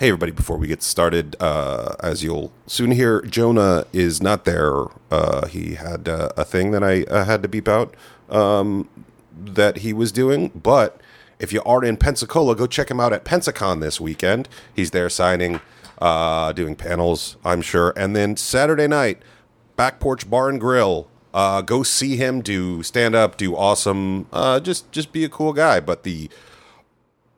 Hey, everybody, before we get started, uh, as you'll soon hear, Jonah is not there. Uh, he had uh, a thing that I uh, had to beep out um, that he was doing. But if you are in Pensacola, go check him out at Pensacon this weekend. He's there signing, uh, doing panels, I'm sure. And then Saturday night, Back Porch Bar and Grill. Uh, go see him do stand up, do awesome. Just just be a cool guy. But the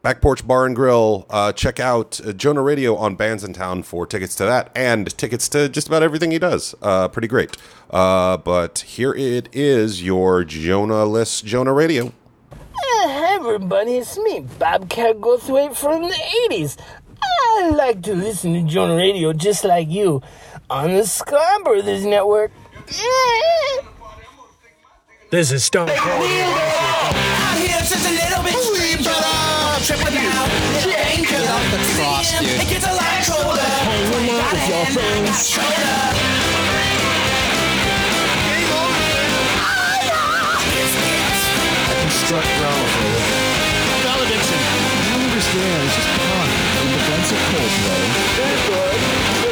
Back Porch Bar and Grill. Uh, check out uh, Jonah Radio on Bands in Town for tickets to that and tickets to just about everything he does. Uh, pretty great. Uh, but here it is, your Jonah list Jonah Radio. Hey everybody, it's me, Bobcat Goldthwait from the 80s. I like to listen to Jonah Radio just like you on the Scott Brothers Network. This is Stone Cold. I'm tripping out. Get off the cross, dude. It gets a lot colder. Hanging out with your friends. Shoulder. Struck ground for a living. Valediction. I don't understand. It's just fun. And the vents are cold, bro.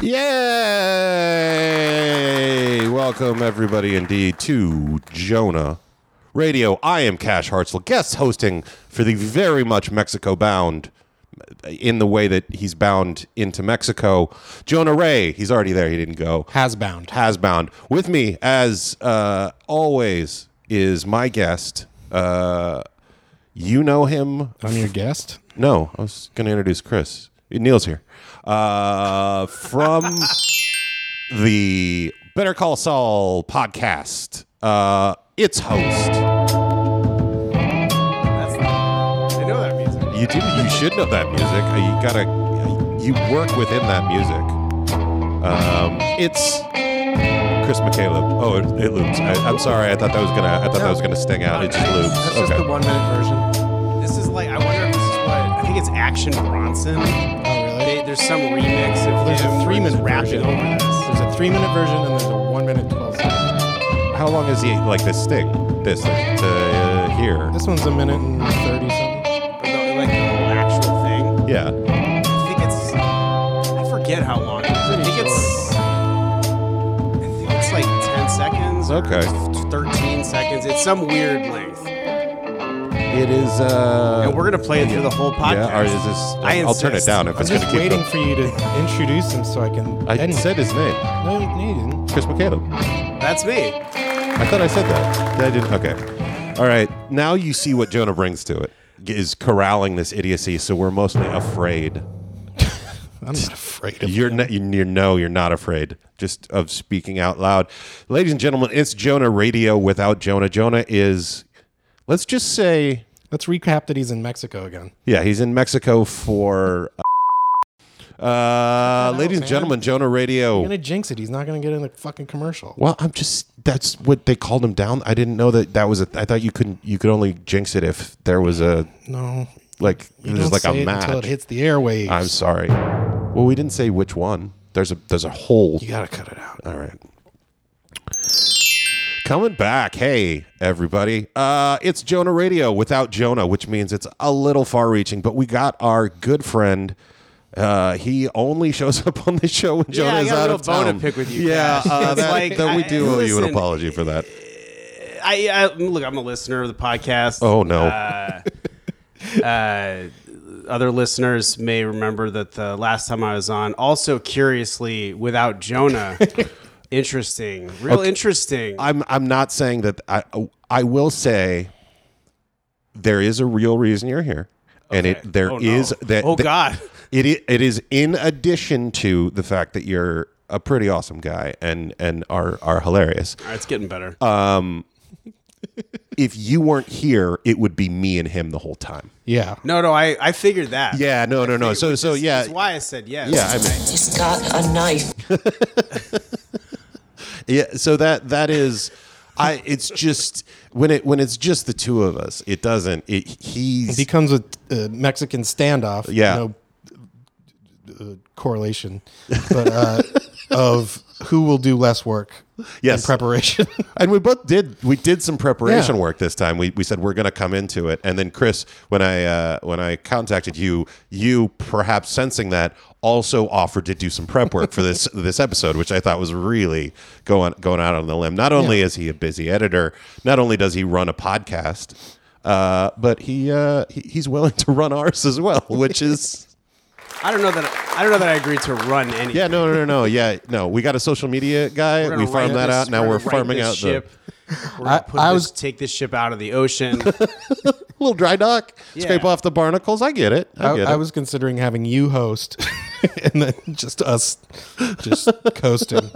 Yay! Welcome, everybody, indeed, to Jonah Radio. I am Cash Hartzell, guest hosting for the very much Mexico bound, in the way that he's bound into Mexico. Jonah Ray, he's already there, he didn't go. Has bound. has bound with me as uh, always is my guest uh, you know him I'm your guest. no i was going to introduce chris neil's here uh, from the better call saul podcast uh, its host I know that music. you do you should know that music Uh, you gotta you work within that music um, it's Chris McCaleb. Oh, it, it loops. I, I'm sorry. I thought that was gonna. I thought that was gonna sting out. It just loops. That's just the one minute version. This is like I wonder if this is what I think it's Action Bronson. Really? They, there's some remix of There's him a three minute version. over this. There's a three minute version and there's a one minute twelve second. How long is he like this stick? This thing to uh, hear? This one's a minute and thirty something. But the, like the whole actual thing. Yeah. I think it's I forget how long it is. I think it's I think it's like ten seconds. or Okay. Thirteen seconds. It's some weird length. It is. Uh, And we're gonna play it through the whole podcast. Yeah. Or is this? I I'll turn it down if I'm it's just gonna keep. waiting for you to introduce him so I can. I end. said his name, No, you didn't. Chris McCaleb. That's me. I thought I said that. I didn't. Okay. All right. Now you see what Jonah brings to it. Is corralling this idiocy, so we're mostly afraid. I'm not afraid of You're not, you're no you're not afraid just of speaking out loud. Ladies and gentlemen, it's Jonah Radio without Jonah. Jonah is let's just say Let's recap that he's in Mexico again. yeah, he's in Mexico for uh ladies and gentlemen, Jonah Radio. You're gonna jinx it. He's not gonna get in the fucking commercial. Well, I'm just that's what they called him down. I didn't know that that was a I thought you couldn't you could only jinx it if there was a No, like you there's like a it until it hits the airwaves. I'm sorry. Well, we didn't say which one. There's a there's a whole you gotta cut it out. All right. Coming back. Hey, everybody. Uh, it's Jonah Radio without Jonah, which means it's a little far reaching, but we got our good friend. Uh, he only shows up on the show when Jonah I is out of town. bone to pick with you, Yeah, uh, that, like, that we I- do owe you an apology for that. I, I look. I'm a listener of the podcast. Oh, no. Uh, uh, other listeners may remember that the last time I was on, also curiously without Jonah. interesting, real interesting. I'm I'm not saying that I I will say there is a real reason you're here, and Okay. it there Oh, is no. that Oh, that- God. it it is in addition to the fact that you're a pretty awesome guy and and are are hilarious. All right, it's getting better. Um, if you weren't here, it would be me and him the whole time. Yeah. no, no, I, I figured that. Yeah, no, no, no. So so yeah, That's why I said yes. yeah. I mean, He's got a knife. yeah. So that that is. I, it's just when it when it's just the two of us, it doesn't. It he's It becomes a, a Mexican standoff. Yeah. No uh, correlation, but uh, of who will do less work Yes. in preparation. And we both did. We did some preparation Yeah. work this time. We, we said we're going to come into it, and then Chris, when I uh, when I contacted you, you perhaps sensing that also offered to do some prep work for this this episode, which I thought was really going going out on the limb. Not only is he a busy editor, not only does he run a podcast, uh, but he, uh, he he's willing to run ours as well, which is. I don't know that I don't know that I agreed to run any. Yeah, no, no, no, no. Yeah, no. We got a social media guy. We're farmed that out. Now we're farming out ship. the We're gonna I- put I this- was- take this ship out of the ocean. little dry dock, scrape off the barnacles. I get it. I I, get I it. was considering having you host, and then just us, just coasting.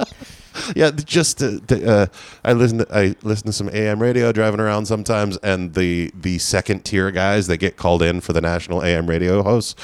yeah, just to, to, uh, I listen. To, I listen to some AM radio driving around sometimes, and the the second tier guys that get called in for the national AM radio hosts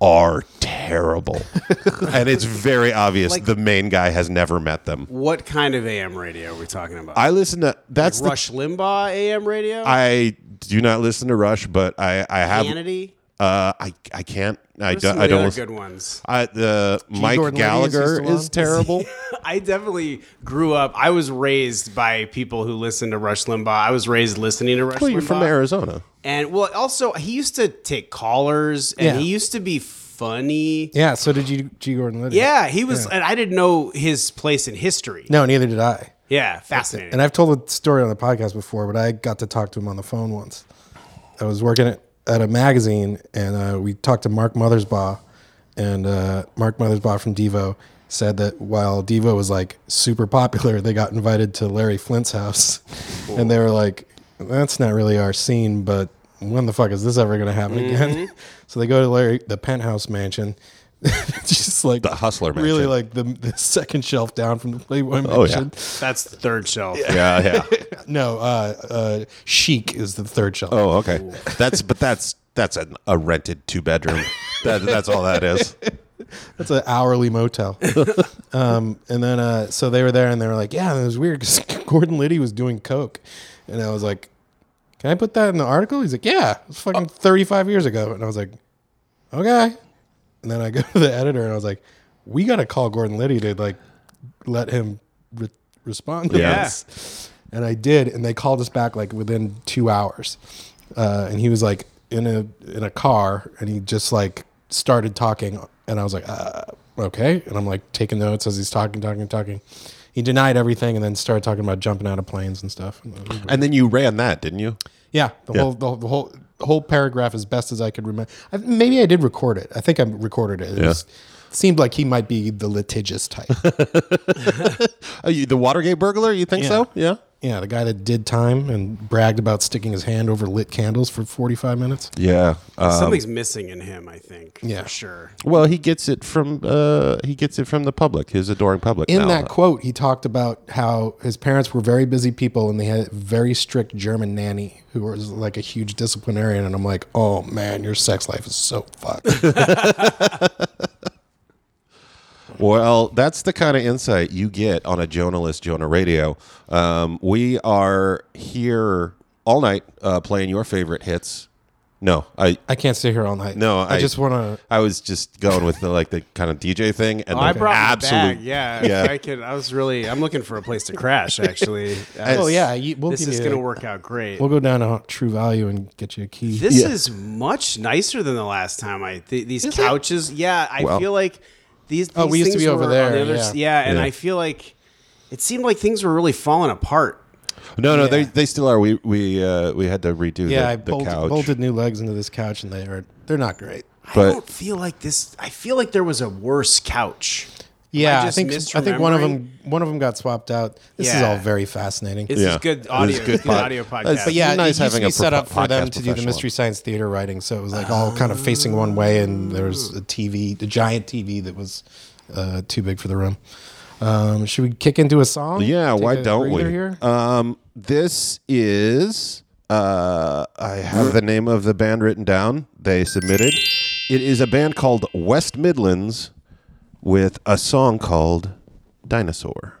are terrible, and it's very obvious Like- the main guy has never met them. what kind of AM radio are we talking about? I listen to that's the, Rush Limbaugh AM radio. I do not listen to Rush, but I I have Hannity. Uh I I can't I What are some don't of I the don't other listen. good ones. I, the Mike Gordon Liddy, is Gallagher is terrible. I definitely grew up. I was raised by people who listened to Rush Limbaugh. I was raised listening to Rush well, you're Limbaugh. from Arizona. And well, also he used to take callers, and Yeah. he used to be funny. Yeah. So did you, G. Gordon Liddy? Yeah, he was, and I didn't know his place in history. No, neither did I. Yeah, fascinating. And I've told the story on the podcast before, but I got to talk to him on the phone once. I was working at, at a magazine, and uh, we talked to Mark Mothersbaugh, and uh, Mark Mothersbaugh from Devo said that while Devo was like super popular, they got invited to Larry Flynt's house, and they were like, "That's not really our scene, but when the fuck is this ever going to happen again?" so they go to Larry, the penthouse mansion. It's just like The Hustler really like the, the second shelf down from the Playboy Mansion. Oh, yeah. mansion. That's the third shelf. Yeah, yeah. No, uh, uh, Chic is the third shelf. Oh, okay. That's but that's that's an, a rented two bedroom. That, that's all that is. That's an hourly motel. um, and then, uh, so they were there and they were like, yeah, it was weird because Gordon Liddy was doing coke. And I was like, can I put that in the article? He's like, yeah, it was fucking 35 years ago. And I was like, okay. And then I go to the editor and I was like, we got to call Gordon Liddy to like let him re- respond to Yeah. this. And I did. And they called us back like within two hours. Uh, and he was like in a in a car and he just like started talking and I was like uh, okay and I'm like taking notes as he's talking talking talking he denied everything and then started talking about jumping out of planes and stuff And then you ran that, didn't you? yeah the Yeah. whole the, whole- the whole whole paragraph as best as I could remember I, maybe I did record it I think I recorded it, it Yeah. was, seemed like he might be the litigious type you, the Watergate burglar? You think Yeah. so? Yeah. Yeah the guy that did time and bragged about sticking his hand over lit candles for 45 minutes Yeah. Um, Something's missing in him, I think. Yeah. for sure. well, he gets it from uh, he gets it from the public, his adoring public. in now. that quote, he talked about how his parents were very busy people and they had a very strict German nanny who was like a huge disciplinarian. And I'm like, oh man, your sex life is so fucked. Well, that's the kind of insight you get on a Jonalist Jonah Radio. Um, we are here all night uh, playing your favorite hits. No, I I can't stay here all night. no, I, just want to. I was just going with the like the kind of DJ thing and Oh, the I brought absolute. my bag. Yeah, yeah. I could. I was really. I'm looking for a place to crash. Actually. Oh yeah, you, we'll this is going to work out great. We'll go down to True Value and get you a key. This Yeah. is much nicer than the last time. I th- these couches. Yeah, I Well- feel like these. Oh, we used to be over there, the other yeah. yeah, and Yeah. I feel like it seemed like things were really falling apart. No, no, they they still are. We we uh, we had to redo yeah, the, I the bolted, couch. bolted new legs into this couch and they are they're not great. I don't feel like this. I feel like there was a worse couch. Yeah, I, just think I think one of them one of them got swapped out. This is all very fascinating. This Yeah. is good audio. This is good Good, pod- audio But podcast. But yeah, nice it used having to a be set pro- up for them to do the. Mystery Science Theater writing, so it was like all kind of facing one way, and there was a TV, a giant TV that was uh, too big for the room. Um, should we kick into a song? Yeah, Take why don't we? Here? Um, this is uh, I have the name of the band written down. They submitted. It is a band called West Midlands with a song called Dinosaur.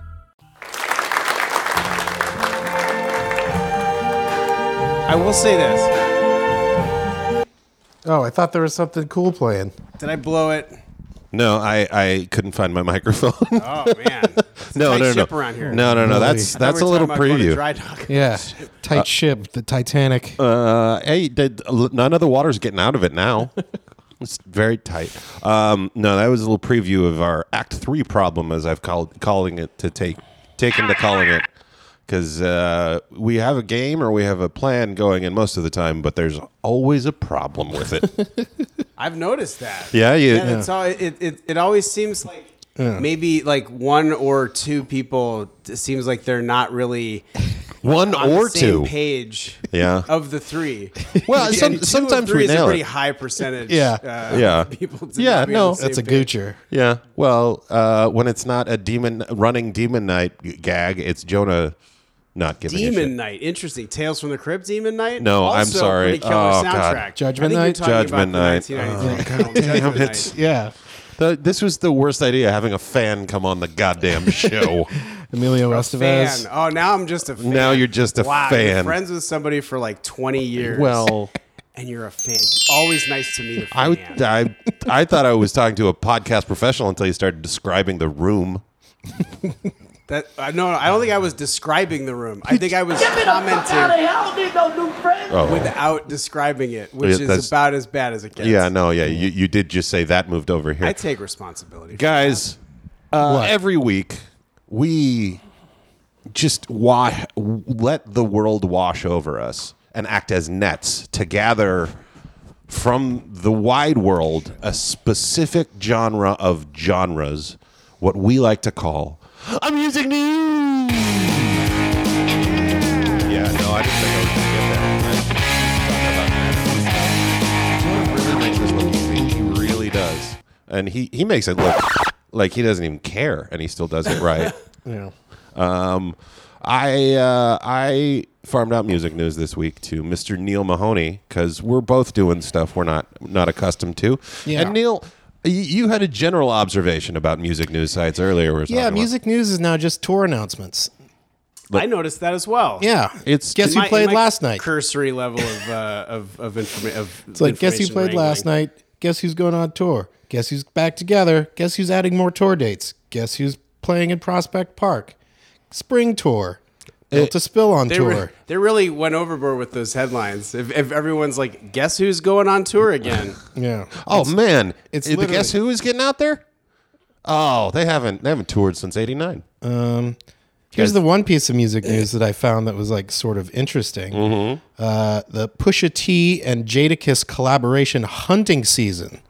I will say this. Oh, I thought there was something cool playing. Did I blow it? No, I, I couldn't find my microphone. Oh man. It's a no, tight no, no, ship no. around here. No, no, no. Really? That's I that's we a little talking about going to preview. Dry dock. Yeah, tight ship, the Titanic. Uh, hey, did, none of the water's getting out of it now. it's very tight. Um, no, that was a little preview of our Act Three problem, as I've called calling it to take taken to calling it, because uh, we have a game or we have a plan going in most of the time, but there's always a problem with it. I've noticed that. Yeah, you- Yeah, it's all, it, it, it always seems like maybe like one or two people. It seems like they're not really One on or the same two. page. Yeah. Of the three. Well, And some- sometimes three we is a pretty it. high percentage. Yeah. uh, Yeah. People to Yeah, no, That's a page. goocher. Yeah. Well, uh, when it's not a demon running demon night gag, it's Jonah not giving a shit. Demon Night, interesting. Tales from the Crypt, Demon Knight. No, I'm Also sorry. Pretty killer Oh, God. Judgment I Night? think you're talking Judgment about Night. The 1993 film, Judgment Damn Night. it. Yeah, The, this was the worst idea having a fan come on the goddamn show. Emilio Estevez. Fan. Oh, now I'm just a fan. Now you're just a wow, You're fan. friends with somebody for like 20 years. well, and you're a fan. Always nice to meet a I, fan. I, I thought I was talking to a podcast professional until you started describing the room. that uh, no, no, I don't think I was describing the room. I think I was commenting Oh, without describing it, which Yeah, is about as bad as it gets. yeah, no, yeah. You, you did just say that moved over here. I take responsibility. guys uh, every week we just wa- let the world wash over us and act as nets to gather from the wide world a specific genre of genres what we like to call a music news yeah no i didn't think i was to get that really makes this look easy he really does and he, he makes it look like he doesn't even care and he still does it right Yeah. um, I uh, I farmed out music news this week to Mr. Neil Mahoney because we're both doing stuff we're not not accustomed to. Yeah. And Neil, you had a general observation about music news sites earlier. we Yeah, talking about. music news is now just tour announcements. I noticed that as well. Yeah, It's guess who my- in played my last night. Cursory level of uh, of of, informa- of It's like guess who played last night. Guess who's going on tour. Guess who's back together. Guess who's adding more tour dates. Guess who's playing in Prospect Park. Spring tour. Built to spill on They, tour. re- they really went overboard with those headlines. If, if everyone's like, guess who's going on tour again? yeah. oh man, it's it's the guess who is getting out there? Oh, they haven't they haven't toured since '89. Here's the one piece of music news that I found that was like sort of interesting. Mm-hmm. Uh, the Pusha T and Jadakiss collaboration "Hunting Season,"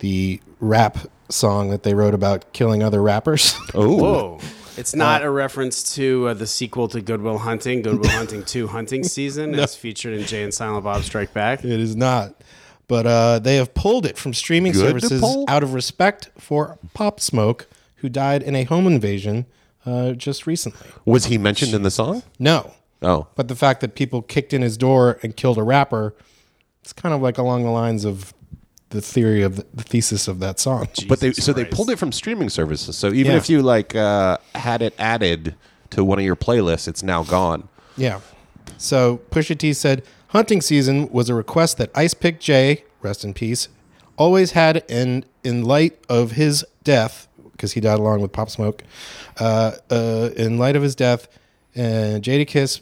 the rap song that they wrote about killing other rappers. Oh, Whoa. It's not a reference to uh, the sequel to Goodwill Hunting, Goodwill Hunting 2 Hunting Season, as featured in Jay and Silent Bob Strike Back. It is not. But uh, they have pulled it from streaming Good services out of respect for Pop Smoke, who died in a home invasion uh, just recently. was he mentioned in the song? No. Oh, But the fact that people kicked in his door and killed a rapper, it's kind of like along the lines of the theory of the, the thesis of that song. but they Jesus so they pulled it from streaming services. So even Yeah. if you like uh, had it added to one of your playlists, it's now gone. Yeah. So Pusha T said, "Hunting season was a request that Ice Pick J, rest in peace, always had, and in light of his death, because he died along with Pop Smoke, uh, uh, in light of his death, and Jadakiss,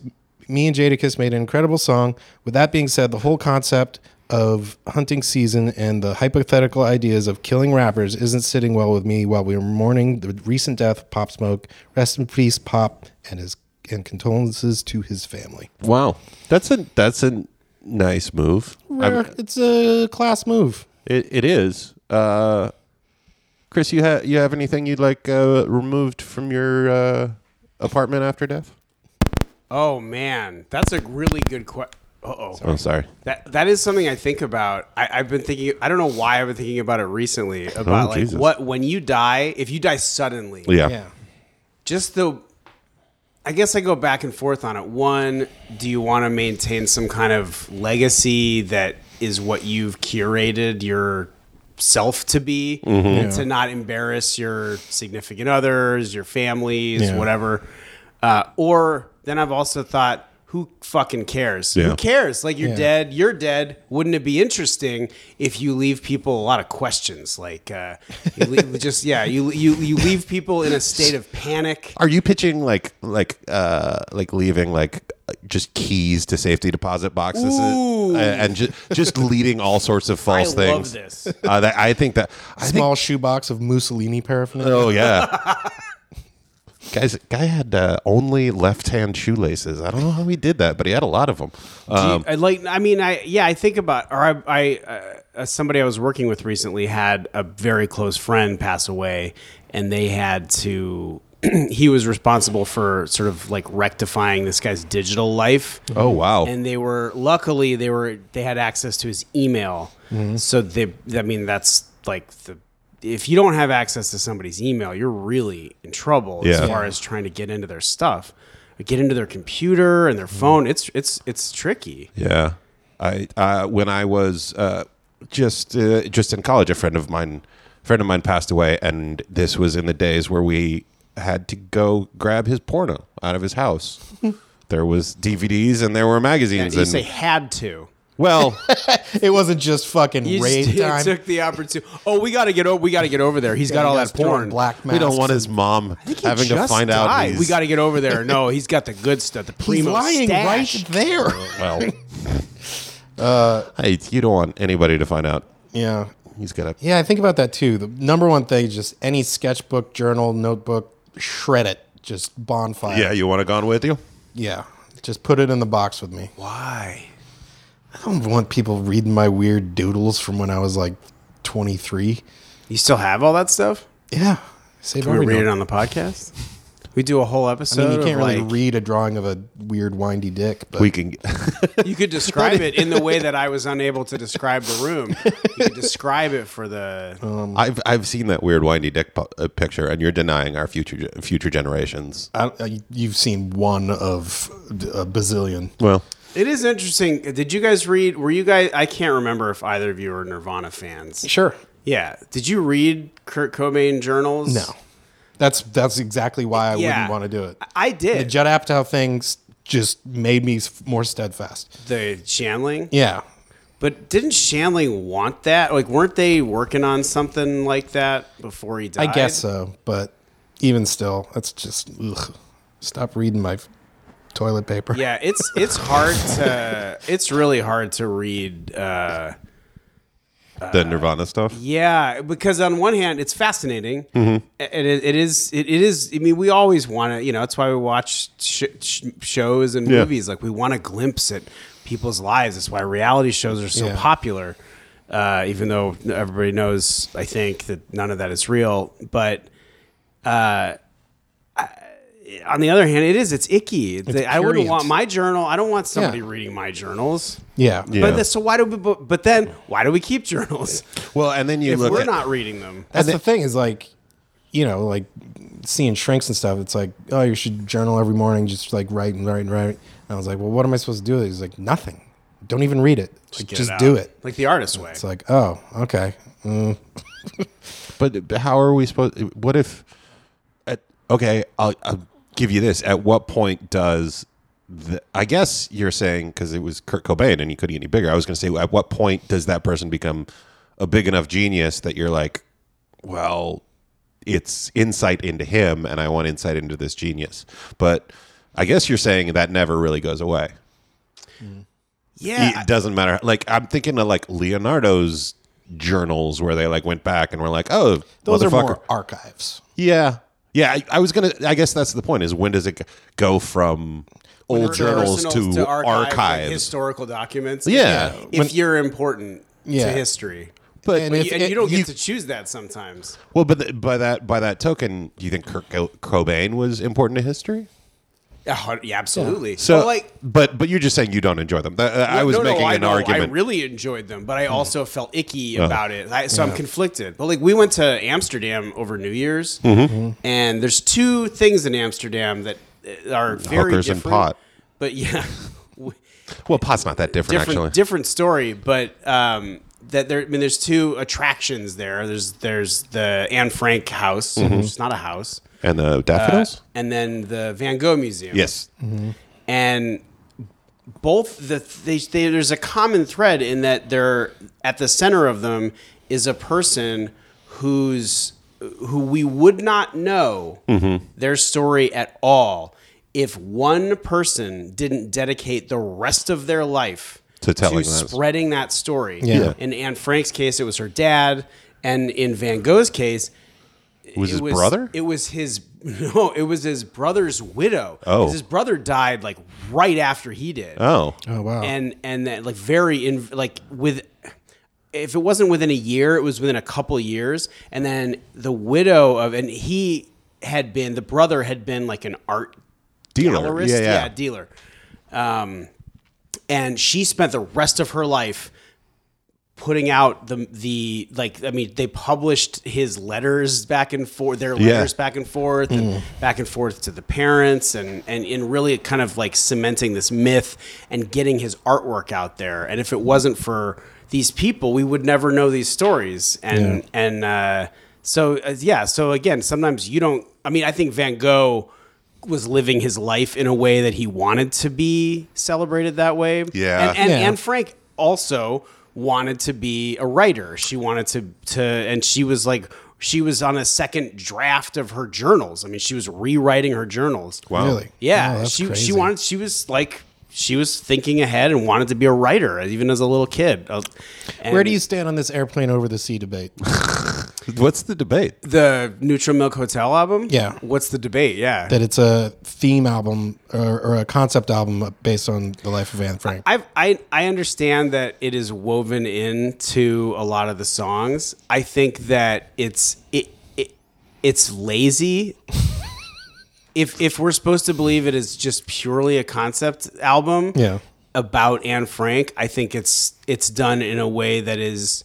me and Jadakiss made an incredible song. With that being said, the whole concept." Of hunting season and the hypothetical ideas of killing rappers isn't sitting well with me while we are mourning the recent death of Pop Smoke. Rest in peace, Pop, and his and condolences to his family. Wow, that's a that's a nice move. Rare- it's a class move. It, it is. Uh, Chris, you have you have anything you'd like uh, removed from your uh, apartment after death? Oh man, that's a really good question. Uh-oh. Oh, sorry. That that is something I think about. I, I've been thinking. I don't know why I've been thinking about it recently. About like Jesus. what when you die, if you die suddenly, Yeah. Yeah. just the. I guess I go back and forth on it. One, do you want to maintain some kind of legacy that is what you've curated your self to be, and to not embarrass your significant others, your families, Yeah. whatever. Uh, or then I've also thought, who fucking cares? Yeah. Who cares? Like you're Yeah. dead, you're dead. Wouldn't it be interesting if you leave people a lot of questions? Like, uh, you leave, just yeah, you you you leave people in a state of panic. Are you pitching like like uh like leaving like just keys to safety deposit boxes Ooh. and, and just just leading all sorts of false I love things? this. Uh, that, I think that I think Small shoebox of Mussolini paraphernalia. Oh yeah. Guys, guy had uh, only left-hand shoelaces. I don't know how he did that, but he had a lot of them. Um, I like. I mean, I yeah. I think about, or I, I uh, somebody I was working with recently had a very close friend pass away, and they had to. he was responsible for sort of like rectifying this guy's digital life. oh wow! and they were luckily they were they had access to his email so they i mean that's like the if you don't have access to somebody's email you're really in trouble Yeah. as far as trying to get into their stuff get into their computer and their phone it's it's it's tricky Yeah, I uh, when I was uh, just uh, just in college, a friend of mine, friend of mine passed away, and this was in the days where we had to go grab his porno out of his house. there was DVDs and there were magazines, you and say had to well, It wasn't just fucking you raid just, time. took the opportunity oh we got to get over we got to get over there he's got Yeah, all that porn Black we don't want his mom He having to just find out. died. he's- we got to get over there no he's got the good stuff the He's primo lying stash. right there. well. Uh, hey, you don't want anybody to find out. Yeah. He's got a Yeah, I think about that too. The number one thing is just any sketchbook, journal, notebook, shred it. Just bonfire. yeah. You want it gone with you? Yeah. Just put it in the box with me. why I don't want people reading my weird doodles from when I was like 23. You still have all that stuff? Yeah. Save Can we every read it on the podcast? We do a whole I episode. mean, you can't of really like, read a drawing of a weird windy dick, but We can. You could describe it in the way that I was unable to describe the room. You could describe it for the. I've I've seen that weird windy dick pu- uh, picture, and you're denying our future future generations. I, I, you've seen one of a bazillion. Well, It is interesting. Did you guys read? Were you guys? I can't remember if either of you are Nirvana fans. Sure. Yeah. Did you read Kurt Cobain journals? No. That's that's exactly why I Yeah. wouldn't want to do it. I did. The. Judd Apatow things just made me more steadfast. the Shandling. Yeah. But didn't Shandling want that? Like, weren't they working on something like that before he died? I guess so, but even still, that's just ugh. Stop reading my toilet paper. Yeah, it's it's hard to it's really hard to read. Uh, the Nirvana stuff. yeah, because on one hand, it's fascinating, and it, it is it, it is. I mean, we always want to, you know, that's why we watch sh- sh- shows and Yeah. movies. Like we want a glimpse at people's lives. That's why reality shows are so Yeah. popular. Uh, even though everybody knows, I think that none of that is real, but. Uh, I- on the other hand, it is. It's icky. The- I wouldn't want my journal. I don't want somebody Yeah. reading my journals. Yeah. Yeah. But the, so why do we? But, but then why do we keep journals Well, and then you if look we're at not reading them? That's the thing is like, you know, like seeing shrinks and stuff. It's like, oh, you should journal every morning, just like write and write and write. And I was like, well, what am I supposed to do? He's like, nothing. Don't even read it. Like, Get just out. do it. like the artist way. It's like, oh, okay. Mm. But how are we supposed? What if? At, okay, I'll, I'll give you this. At what point does? The, I guess you're saying because it was Kurt Cobain and he couldn't get any bigger. I was going to say, at what point does that person become a big enough genius that you're like, well, it's insight into him, and I want insight into this genius. But I guess you're saying that never really goes away. Hmm. yeah, it doesn't matter. Like I'm thinking of like Leonardo's journals where they like went back and were like, oh, Those are more archives. Yeah, yeah. I, I was gonna. I guess that's the point. Is when does it go from old journals Personals to, archive, like, archives? historical documents. Yeah. if When- you're important Yeah. to history. but And if you, and it- you don't get you- to choose that sometimes. well, but th- by that by that token, do you think Kurt Co- Cobain was important to history? Yeah, absolutely. So, Well, like but but you're just saying you don't enjoy them. Th- I was no, no, making I an know, argument. I really enjoyed them, but I also felt icky Uh, about it. I, so I'm conflicted. But like, we went to Amsterdam over New Year's, Mm-hmm. and there's two things in Amsterdam that uh, are very Hookers and different. pot. But yeah, well, pot's not that different, different actually. different story. But um, that there, I mean, there's two attractions there. There's there's the Anne Frank house, Mm-hmm. which is not a house, and the daffodils. and then the Van Gogh Museum. yes. and both the they, they, there's a common thread in that they're at the center of them is a person who's who we would not know Mm-hmm. their story at all if one person didn't dedicate the rest of their life To telling that. spreading that story. Yeah. In Anne Frank's case, it was her dad, and in Van Gogh's case, Was his it brother? It was his no. It was his brother's widow. Oh, his brother died like right after he did. Oh. Oh wow. and and then like very in like with. If it wasn't within a year, it was within a couple years, and then the widow of and he had been the brother had been like an art Dealer. gallerist, Yeah, yeah. dealer. Um, and she spent the rest of her life putting out the the like I mean they published his letters back and forth their Yeah. letters back and forth and back and forth to the parents and and in really kind of like cementing this myth and getting his artwork out there and if it wasn't for these people we would never know these stories and and uh, so uh, yeah so again sometimes you don't I mean I think Van Gogh was living his life in a way that he wanted to be celebrated that way Yeah. and and, Yeah. and Frank also wanted to be a writer. She wanted to to and she was like she was on a second draft of her journals. I mean, she was rewriting her journals. Wow. Really? Yeah, Oh, that's she crazy. she wanted she was like she was thinking ahead and wanted to be a writer even as a little kid. Uh, and Where do you stand on this airplane over the sea debate? What's the debate? the Neutral Milk Hotel album? Yeah. What's the debate? Yeah. that it's a theme album or, or a concept album based on the life of Anne Frank. I've, I I understand that it is woven into a lot of the songs. I think that it's it, it it's lazy. if if we're supposed to believe it is just purely a concept album, Yeah. about Anne Frank, I think it's it's done in a way that is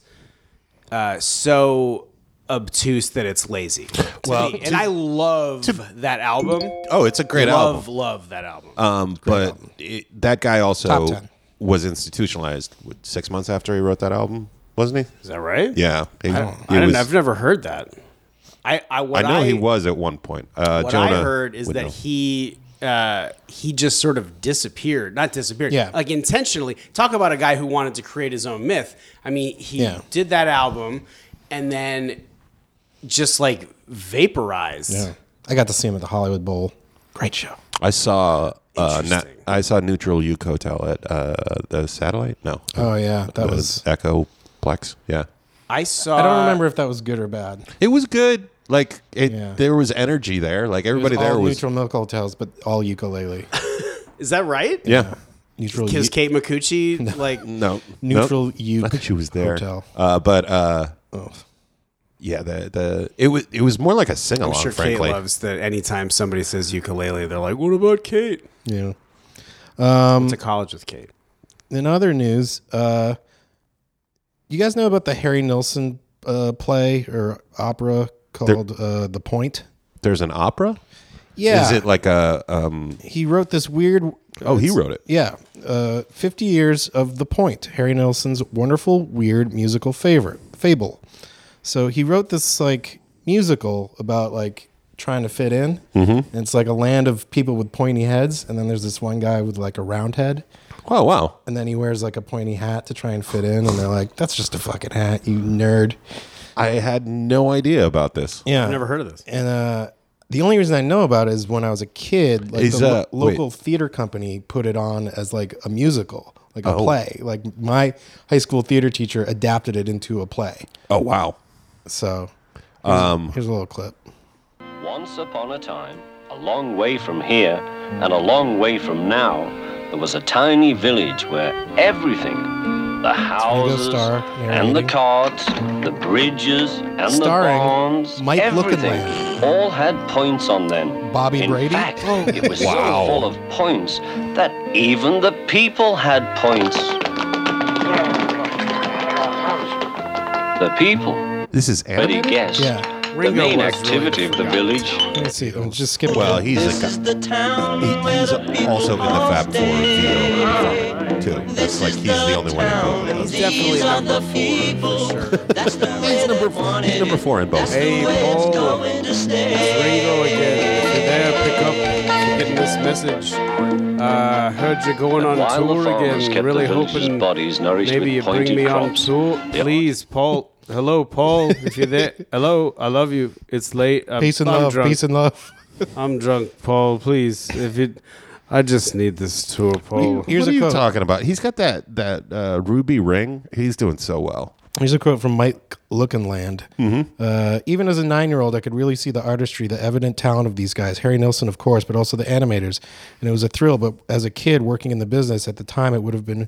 uh, so obtuse that it's lazy. Well, me. to- and I love that album. Oh, it's a great love, album. Love that album. Um, but it, that guy also was institutionalized what, six months after he wrote that album, wasn't he? is that right? Yeah. He, I, he I didn't, was- I've never heard that. I I, I what know he was at one point. Uh, What Jonah I heard is that know. he uh, he just sort of disappeared, not disappeared, Yeah. like intentionally. Talk about a guy who wanted to create his own myth. I mean, he Yeah. did that album and then just like vaporized. yeah. I got to see him at the Hollywood Bowl. Great show. I saw uh, na- Interesting. I saw Neutral Uke Hotel at uh, the Satellite. No, Oh yeah, that the was. Echo Plex. Yeah, I saw. I don't remember if that was good or bad. it was good. Like it, Yeah. there was energy there. Like It was everybody there all was. neutral milk hotels, but all ukulele. Is that right? Yeah, Neutral. Because u- Kate Micucci, like, no, Neutral nope. Uke I think she was there. Hotel. Uh, but uh, Oh. Yeah, the the it was it was more like a sing along. I'm sure frankly, Kate loves that. Anytime somebody says ukulele, they're like, "What about Kate?" Yeah. Went to college with Kate. In other news, uh, you guys know about the Harry Nilsson uh, play or opera called uh, The Point? there's an opera. Yeah. Is it like a um? he wrote this weird. Oh, he wrote it. Yeah. Uh, 50 years of The Point, Harry Nilsson's wonderful, weird musical favorite, fable. So he wrote this like musical about like trying to fit in. Mm-hmm. And it's like a land of people with pointy heads. And then there's this one guy with like a round head. Oh wow. And then he wears like a pointy hat to try and fit in. And they're like, that's just a fucking hat, you nerd. I had no idea about this. Yeah. I've never heard of this. And uh, the only reason I know about it is when I was a kid, like Is, the lo- wait. local theater company put it on as like a musical, like a Oh. play. Like my high school theater teacher adapted it into a play. Oh wow. So here's, Um, here's a little clip. Once upon a time, a long way from here and a long way from now, there was a tiny village where everything, the houses, Starr and the carts, the bridges, and Starring the barns, Mike everything, Lookinland. all had points on them. Bobby In Brady? fact, Oh. it was Wow. so full of points that even the people had points. The people, This is but he animated? guessed, Yeah. the Ringo main was activity really of the village Let me see. I'm just skipping. Well, down. he's a guy. He, he's also in the Fab Four video too. That's like he's the only one who He's definitely number four for sure. He's number four. He's number four in both. Hey, Paul. Ringo again. If you're there, pick up. You're getting this message. Uh, heard you're going on While the tour farmers again. kept Really the villagers' hoping bodies nourished maybe with you bring pointed me on crops. tour. Yeah. Please, Paul. Hello, Paul. If you're there. Hello, I love you. It's late. I'm, peace and I'm love. Drunk. Peace and love. I'm drunk, Paul. Please, if you, I just need this tour, Paul. Here's what a are you quote. talking about? He's got that that uh, ruby ring. He's doing so well. Here's a quote from Mike Lookinland. Mm-hmm. Uh, Even as a nine year old, I could really see the artistry, the evident talent of these guys. Harry Nilsson, of course, but also the animators. And it was a thrill. But as a kid working in the business at the time, it would have been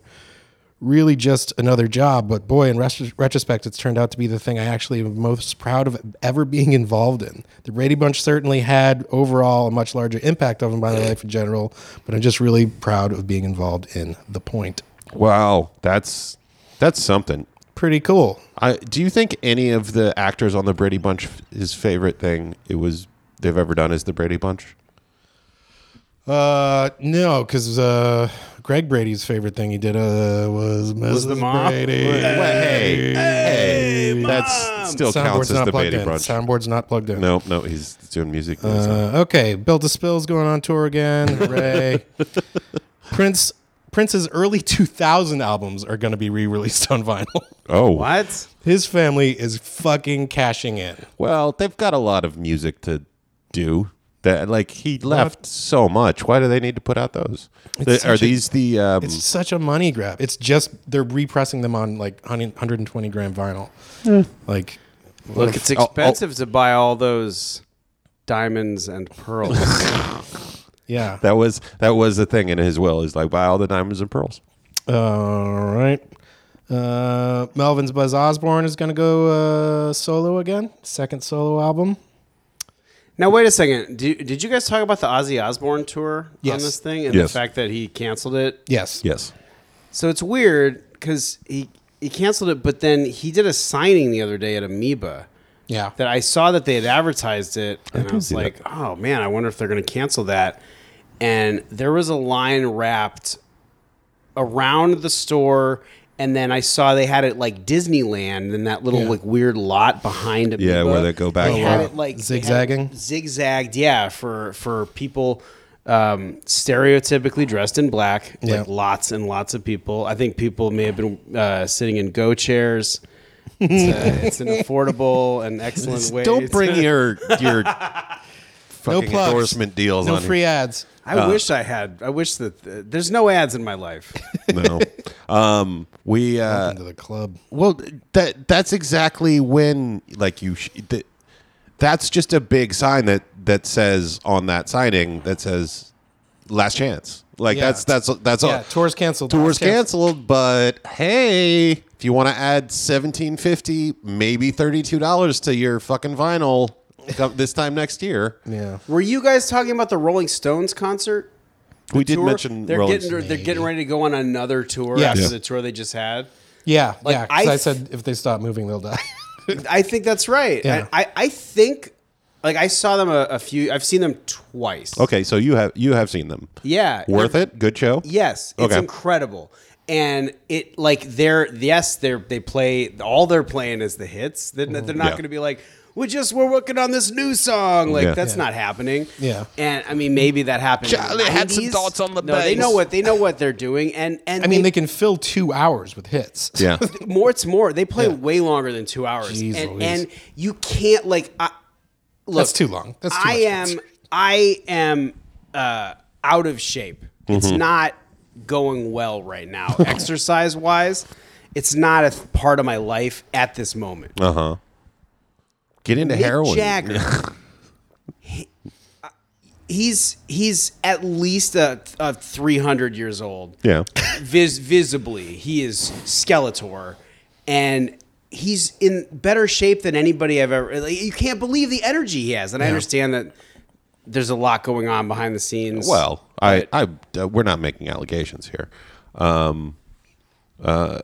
really just another job. But boy, in res- retrospect, it's turned out to be the thing I actually am most proud of ever being involved in. The Brady Bunch certainly had overall a much larger impact on my life in general, but I'm just really proud of being involved in The Point. Wow, that's that's something. Pretty cool. I, do you think any of the actors on the Brady Bunch, his favorite thing it was they've ever done is the Brady Bunch? Uh, no, because uh, Greg Brady's favorite thing he did uh, was Mrs. the mom? Brady. Well, hey, hey, that's still counts Soundboard's as not the plugged Brady in. Bunch. Soundboard's not plugged in. No, no, he's doing music. Uh, okay, Built to Spill's going on tour again. Hooray! Prince Prince's early 2000 albums are going to be re-released on vinyl. oh, What? His family is fucking cashing in. Well, they've got a lot of music to do. That like he left so much. Why do they need to put out those? The- It's are such a- these the? Um, It's such a money grab. It's just they're repressing them on like 100 120 gram vinyl. Like, Look, it's Oh, oh. expensive to buy all those diamonds and pearls. yeah. that was that was the thing in his will. Is like buy all the diamonds and pearls. All right. Uh, Melvins' Buzz Osborne is going to go uh, solo again. Second solo album. Now, wait a second. Do, did you guys talk about the Ozzy Osbourne tour on this thing and Yes. the fact that he canceled it? Yes. Yes. So it's weird because he he canceled it, but then he did a signing the other day at Amoeba. Yeah. that I saw that they had advertised it, and I, can was see like, "Oh man, I wonder if they're going to cancel that." And there was a line wrapped around the store, and then I saw they had it like Disneyland in that little Yeah. like weird lot behind it. Yeah, where they go back They had it like had it Zigzagging? zigzagged. Yeah, for for people. Um, stereotypically dressed in black, Yeah. like lots and lots of people. I think people may have been uh, sitting in go chairs. It's, uh, it's an affordable and excellent way. To Don't bring your your fucking plugs. endorsement deals No on free ads. I wish I had. I wish that uh, there's no ads in my life. No. Um, we uh, Into the club. Well, that that's exactly when like you. Sh- that, that's just a big sign that that says on that signing that says last chance. Like Yeah. that's that's that's Yeah, all. tours canceled. Tours Last chance. canceled, but hey, if you want to add seventeen fifty, maybe thirty two dollars to your fucking vinyl come this time next year. Yeah. Were you guys talking about the Rolling Stones concert? We did tour? mention they're Rolling getting they're getting ready to go on another tour Yes. after Yeah. the tour they just had. Yeah. Like, yeah. 'cause I I, f- said if they stop moving, they'll die. I think that's right. Yeah. I, I I think like I saw them a, a few. I've seen them twice. Okay, so you have you have seen them. Yeah. Worth it? Good show? Yes, it's Okay. incredible. And it like they're yes they're they play all they're playing is the hits. They're, they're not Yeah. going to be like we just we're working on this new song like Yeah. that's not happening. Yeah. And I mean maybe that happened. in the Charlie had some 90s. thoughts on the No, they bass. know what they know what they're doing. And and I mean, they can fill two hours with hits. Yeah. more it's more. They play Yeah. way longer than two hours. Jeez and Louise. and you can't like I, look. That's too long. That's too I much am hits. I am uh, out of shape. It's Mm-hmm. not going well right now, exercise wise. It's not a th- part of my life at this moment. Uh huh. Get into Mick heroin. Jagger. he- uh, he's he's at least a, a 300 years old. Yeah. Vis- visibly, he is Skeletor, and he's in better shape than anybody I've ever. Like, you can't believe the energy he has, and I understand that there's a lot going on behind the scenes. Well, I, I, uh, we're not making allegations here, um, uh,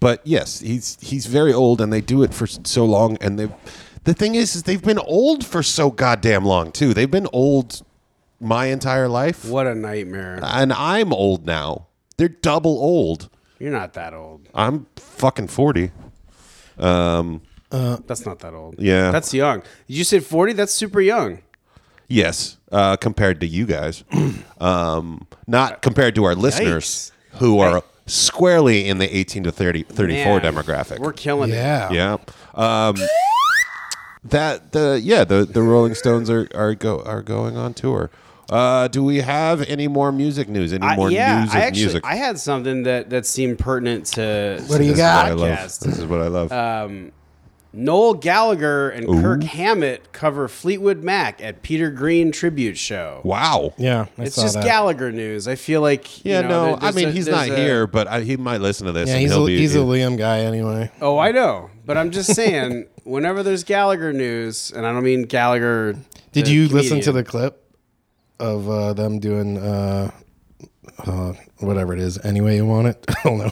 but yes, he's he's very old, and they do it for so long, and they. The thing is, is they've been old for so goddamn long too. They've been old my entire life, what a nightmare! and I'm old now. They're double old. You're not that old. I'm fucking forty. Um, That's not that old. Yeah. that's young. You said 40. That's super young. yes, uh, compared to you guys, um, not compared to our listeners who are squarely in the 18 to 30, 34 Man, demographic. We're killing it. Yeah. Yeah. Um, that the yeah the the Rolling Stones are are go are going on tour. Uh, do we have any more music news? Any I- more yeah, news of I actually music? I had something that that seemed pertinent to. What do you This got? what I love. Podcast. This is what I love. Uh, Noel Gallagher and Kirk Hammett cover Fleetwood Mac at Peter Green tribute show. wow. Yeah, I It's saw just that. Gallagher news. I feel like you Yeah, know, no, I mean a- he's not a- here, but I, he might listen to this. Yeah, and he's he'll a, be, he's a Liam guy anyway. Oh, I know, but I'm just saying. whenever there's Gallagher news, and I don't mean Gallagher. Did the you listen to the clip of uh, them doing uh, uh, whatever it is? Any way you want it? I don't know.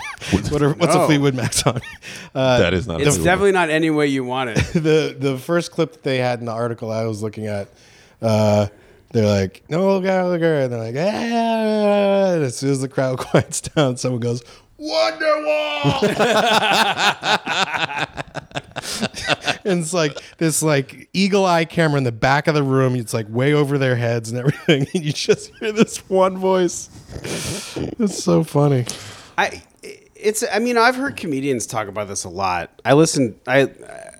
Whatever, what's a Fleetwood Mac song? Uh, that is not. It's a- definitely not any way you want it. the the first clip that they had in the article I was looking at, uh, they're like Noel Gallagher, and they're like, ah, and as soon as the crowd quiets down, someone goes Wonderwall, and it's like this like eagle eye camera in the back of the room. It's like way over their heads and everything, and you just hear this one voice. It's so funny. I it's I mean I've heard comedians talk about this a lot. I listen I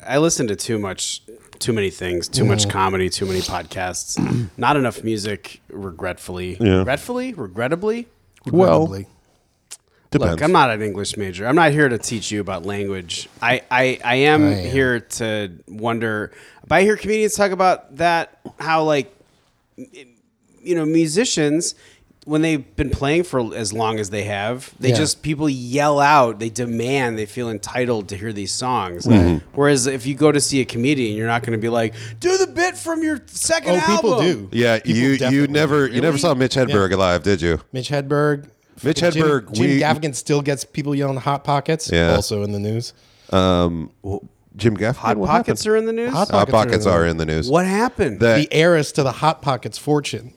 I listen to too much too many things, too much mm-hmm. comedy, too many podcasts, not enough music, regretfully. Yeah. Regretfully? Regrettably? well, Regrettably. Depends. Look, I'm not an English major. I'm not here to teach you about language. I, I, I am I am. here to wonder. But I hear comedians talk about that, how, like, you know, musicians, when they've been playing for as long as they have, they Yeah. just, people yell out, they demand, they feel entitled to hear these songs. Mm-hmm. Whereas if you go to see a comedian, you're not going to be like, do the bit from your second Oh, people album. do. yeah, People you you definitely never you never saw Mitch Hedberg alive, did you? Mitch Hedberg. Mitch Jim- Hedberg, Jim, we- Gaffigan still gets people yelling "hot pockets." Yeah. Also in the news. Jim Gaffigan. Hot what Pockets happened? are in the news? Hot Hot Pockets are pockets in the- in the news. what happened? That- the heiress to the Hot Pockets fortune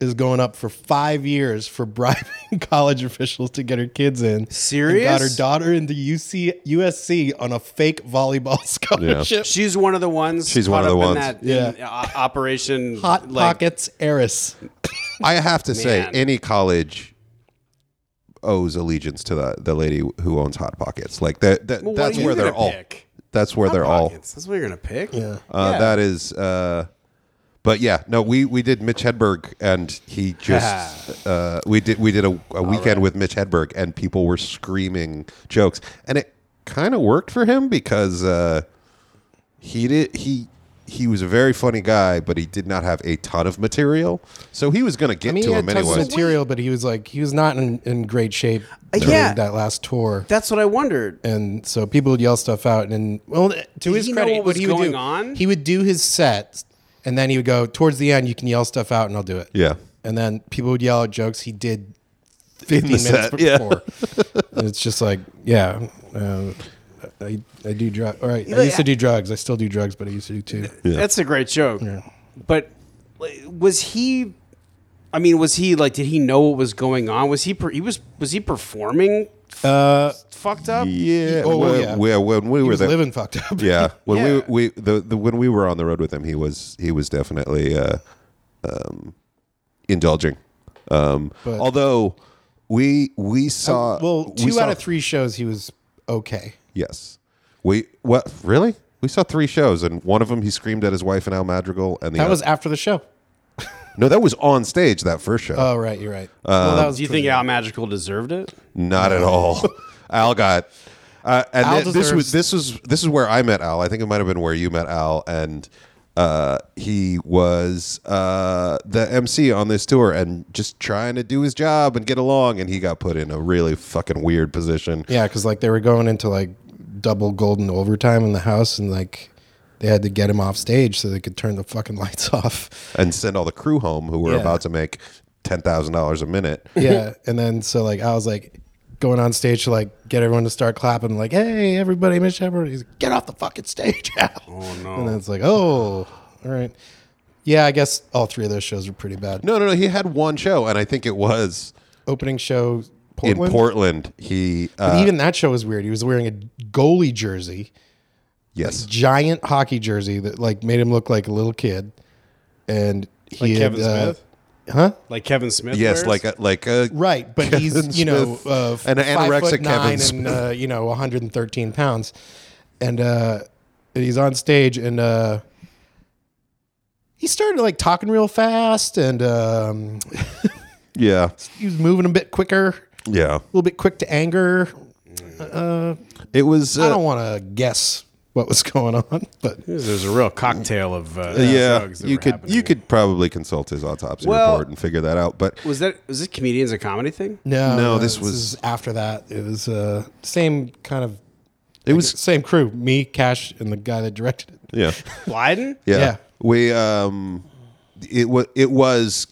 is going up for five years for bribing college officials to get her kids in. And Serious? got her daughter into UC USC on a fake volleyball scholarship. She's one of the ones. She's one of the up in ones. That, in, uh, Operation Hot like, Pockets heiress. I have to say, Man. any college owes allegiance to the the lady who owns Hot Pockets. Like that, that Well, that's where they're all. pick? That's where Hot they're all. That's what you're gonna pick. Yeah. Uh, Yeah. That is. Uh, but yeah, no, we we did Mitch Hedberg, and he just uh, we did we did a, a weekend with Mitch Hedberg, and people were screaming jokes, and it kind of worked for him because uh, he did he he was a very funny guy, but he did not have a ton of material, so he was going to get I mean, to he him had tons anyway. of material, but he was like he was not in, in great shape Uh, during yeah. that last tour. That's what I wondered. and so people would yell stuff out. And well, to Did his he know credit, what was he would going do, on? he would do his set, and then he would go towards the end. You can yell stuff out, and I'll do it. Yeah. And then people would yell out jokes he did fifteen minutes set, yeah. before. and it's just like, yeah, uh, I I do drugs. All right, I used to do drugs. I still do drugs, but I used to do too. Yeah. That's a great joke. But like, was he? I mean, was he like? Did he know what was going on? Was he? Per, he was. Was he performing? Uh, Fucked up. Yeah, Oh, well, yeah. well, when we he were was there, living fucked up. yeah, when Yeah. we we the, the when we were on the road with him, he was he was definitely uh, um, indulging. Um, But- although we we saw well, we two saw- out of three shows he was okay. Yes, we what really we saw three shows, and one of them he screamed at his wife and Al Madrigal, and the That oth- was after the show. no, that was on stage that first show. Oh right, you're right. Um, well, that was Do you think Al end. Magical deserved it? Not at all. Al got, uh, and Al thi- this was this was this is where I met Al. I think it might have been where you met Al, and uh, he was uh, the MC on this tour and just trying to do his job and get along, and he got put in a really fucking weird position. Yeah, because like they were going into like double golden overtime in the house, and like they had to get him off stage so they could turn the fucking lights off. and send all the crew home who were Yeah. about to make ten thousand dollars a minute. yeah, and then so like I was like going on stage to like get everyone to start clapping, like, "Hey, everybody, Mitch Shepard, he's like, get off the fucking stage!" oh no! And then it's like, "Oh, all right." Yeah, I guess all three of those shows were pretty bad. No, no, no. He had one show, and I think it was Opening show Portland. in Portland. He But uh, even that show was weird. He was wearing a goalie jersey, yes, giant hockey jersey that like made him look like a little kid, and he Like had, Kevin uh, Smith? Huh? Like Kevin Smith. yes, wears? like a like a Right, but Kevin he's you know Smith, uh, an five anorexic foot Kevin nine Smith. and uh, you know 113 pounds, and uh, he's on stage and uh, he started like talking real fast and um, yeah, he was moving a bit quicker, yeah. a little bit quick to anger. Uh, It was. I Uh, don't want to guess what was going on, but There's a real cocktail of uh, yeah, drugs that you could you here. could probably consult his autopsy Well- report and figure that out. But Was that was this comedians a comedy thing? no, No, this was- is after that. It was uh, same kind of. it was same crew, me, Cash, and the guy that directed it. yeah. Blieden? Yeah. Yeah. We um it was it was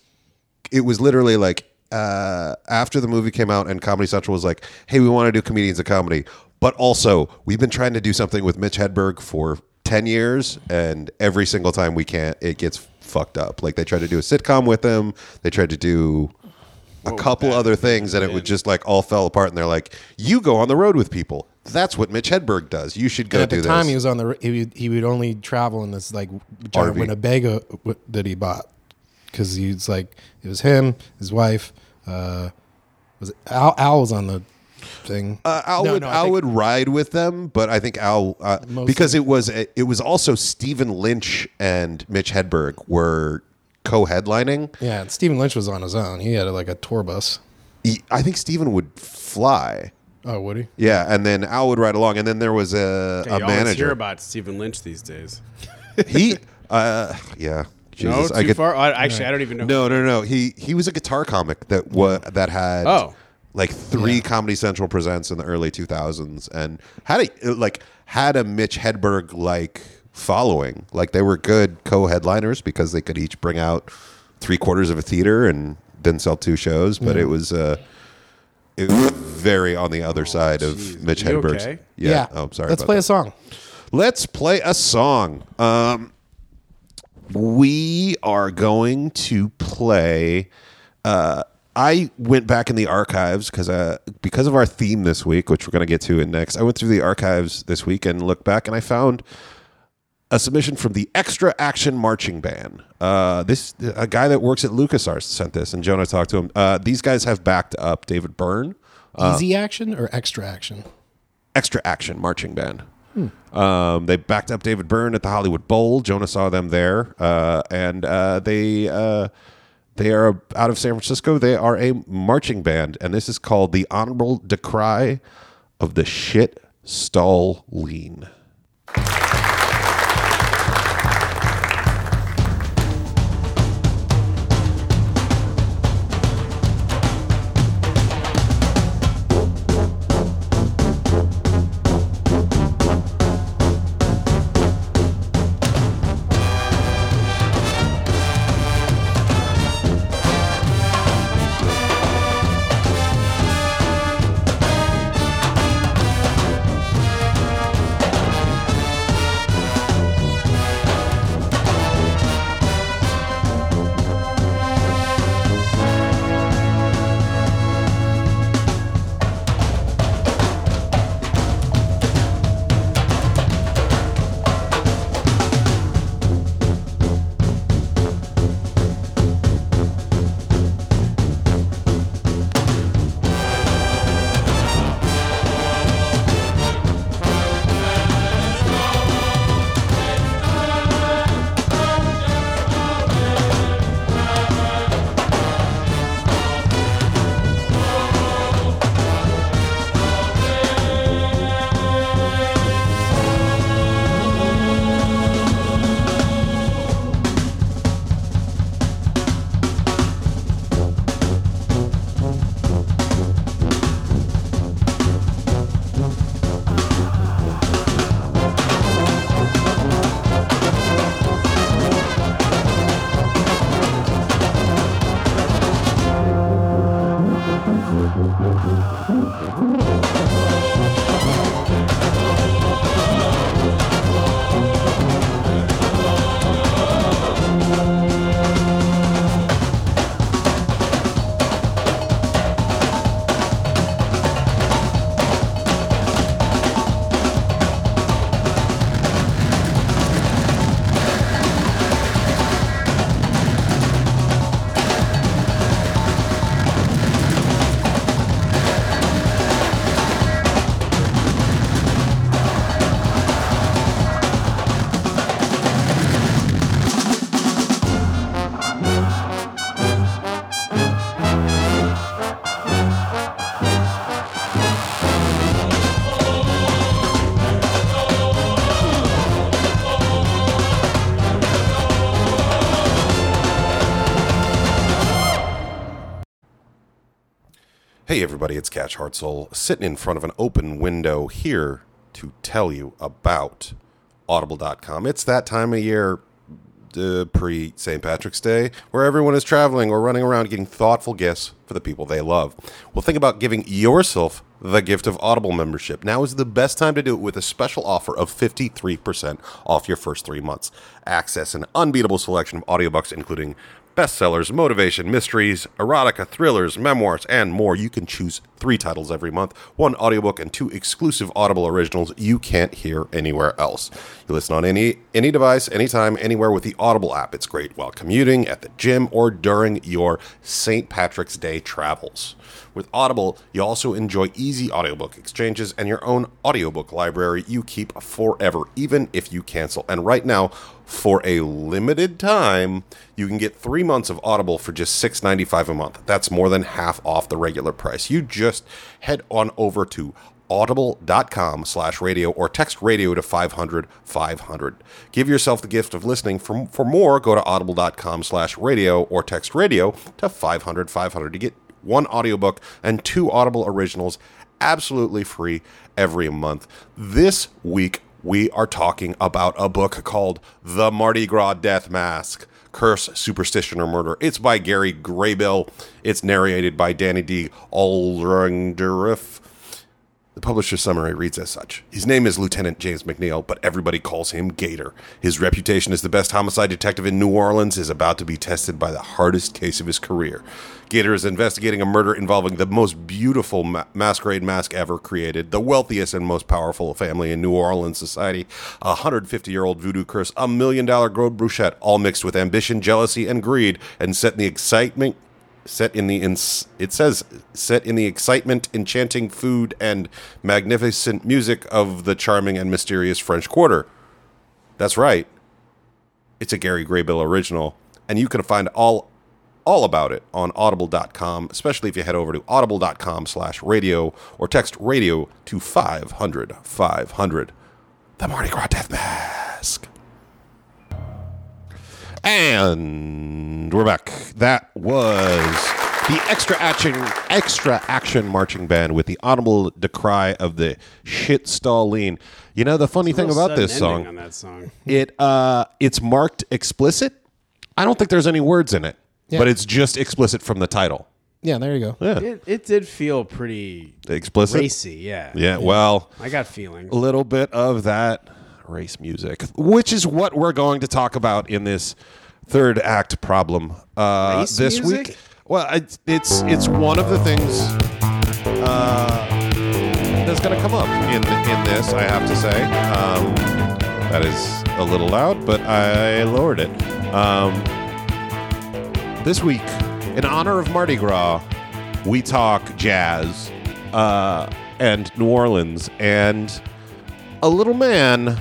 it was literally like uh after the movie came out and Comedy Central was like, "Hey, we want to do comedians of comedy." But also, we've been trying to do something with Mitch Hedberg for 10 years and every single time we can't it gets fucked up. Like they tried to do a sitcom with him, they tried to do a couple other things and it would just like all fell apart and they're like, "You go on the road with people." That's what Mitch Hedberg does. You should go And at do the this. time, he was on the he would, he would only travel in this like giant RV. Winnebago that he bought because he's like it was him, his wife. Uh, was it Al? Al was on the thing. Uh, Al No, would no, I Al think- would ride with them, but I think Al uh, because it was it was also Stephen Lynch and Mitch Hedberg were co-headlining. Yeah, and Stephen Lynch was on his own. He had like a tour bus. He- I think Stephen would fly. Oh, would he? Yeah, and then Al would ride along, and then there was a, Hey, a you always hear about Stephen Lynch these days. he, uh, yeah, Jesus, no, I too far. Oh, actually, I don't even know. No, no, no. He he was a guitar comic that wa- that had Oh. Like three Comedy Central presents in the early 2000s and had a like had a Mitch Hedberg like following. Like they were good co-headliners because they could each bring out three quarters of a theater and then sell two shows. But it was uh, it was very on the other side of Mitch You Hedberg's. okay? Yeah. Oh, I'm sorry. Let's about play that. a song. Let's play a song. Um, we are going to play. Uh, I went back in the archives because uh, because of our theme this week, which we're going to get to in next. I went through the archives this week and looked back, and I found a submission from the Extra Action Marching Band. Uh, this a guy that works at LucasArts sent this, and Jonah talked to him. Uh, these guys have backed up David Byrne. Easy action or extra action? Extra Action Marching Band. Um, they backed up David Byrne at the Hollywood Bowl. Jonah saw them there, uh, and uh, they uh, they are out of San Francisco. They are a marching band, and this is called the Honorable Decry of the Shit Stall Lean. Everybody, it's Catch Heart Soul sitting in front of an open window here to tell you about Audible.com. It's that time of year, uh, pre St. Patrick's Day, where everyone is traveling or running around getting thoughtful gifts for the people they love. Well, think about giving yourself the gift of Audible membership. Now is the best time to do it with a special offer of 53% off your first three months. Access an unbeatable selection of audiobooks, including bestsellers, motivation, mysteries, erotica, thrillers, memoirs, and more. You can choose three titles every month, one audiobook and two exclusive Audible originals you can't hear anywhere else. You listen on any any device, anytime, anywhere with the Audible app. It's great while commuting, at the gym, or during your St. Patrick's Day travels. With Audible, you also enjoy easy audiobook exchanges and your own audiobook library you keep forever, even if you cancel. And right now, for a limited time, you can get three months of Audible for just $6.95 a month. That's more than half off the regular price. You just head on over to audible.com slash radio or text radio to 500 500 give yourself the gift of listening for, for more go to audible.com slash radio or text radio to 500 500 to get one audiobook and two audible originals absolutely free every month this week we are talking about a book called The Mardi Gras Death Mask Curse, Superstition, or Murder. It's by Gary Graybill. It's narrated by Danny D. Aldringerif. The publisher's summary reads as such His name is Lieutenant James McNeil, but everybody calls him Gator. His reputation as the best homicide detective in New Orleans is about to be tested by the hardest case of his career. Gator is investigating a murder involving the most beautiful ma- masquerade mask ever created, the wealthiest and most powerful family in New Orleans society, a 150 year old voodoo curse, a million dollar gold bruchette, all mixed with ambition, jealousy, and greed, and set in the excitement set in the ins- it says set in the excitement enchanting food and magnificent music of the charming and mysterious french quarter. That's right. It's a gary graybill original and you can find all all about it on audible.com especially if you head over to audible.com slash radio or text radio to 500 500 the mardi gras death mask and we're back. That was the extra action, extra action marching band with the audible decry of the shit stalline. You know the funny thing about this song, on that song. it uh, it's marked explicit. I don't think there's any words in it, Yeah. but it's just explicit from the title. Yeah, there you go. Yeah, It, it did feel pretty explicit. racy, yeah. Yeah, well, I got feelings. a little bit of that race music, which is what we're going to talk about in this third act problem uh, Race this music? week. Well, it's it's it's one of the things uh, that's going to come up in in this. I have to say um, that is a little loud, but I lowered it. Um, this week, in honor of Mardi Gras, we talk jazz uh, and New Orleans and a little man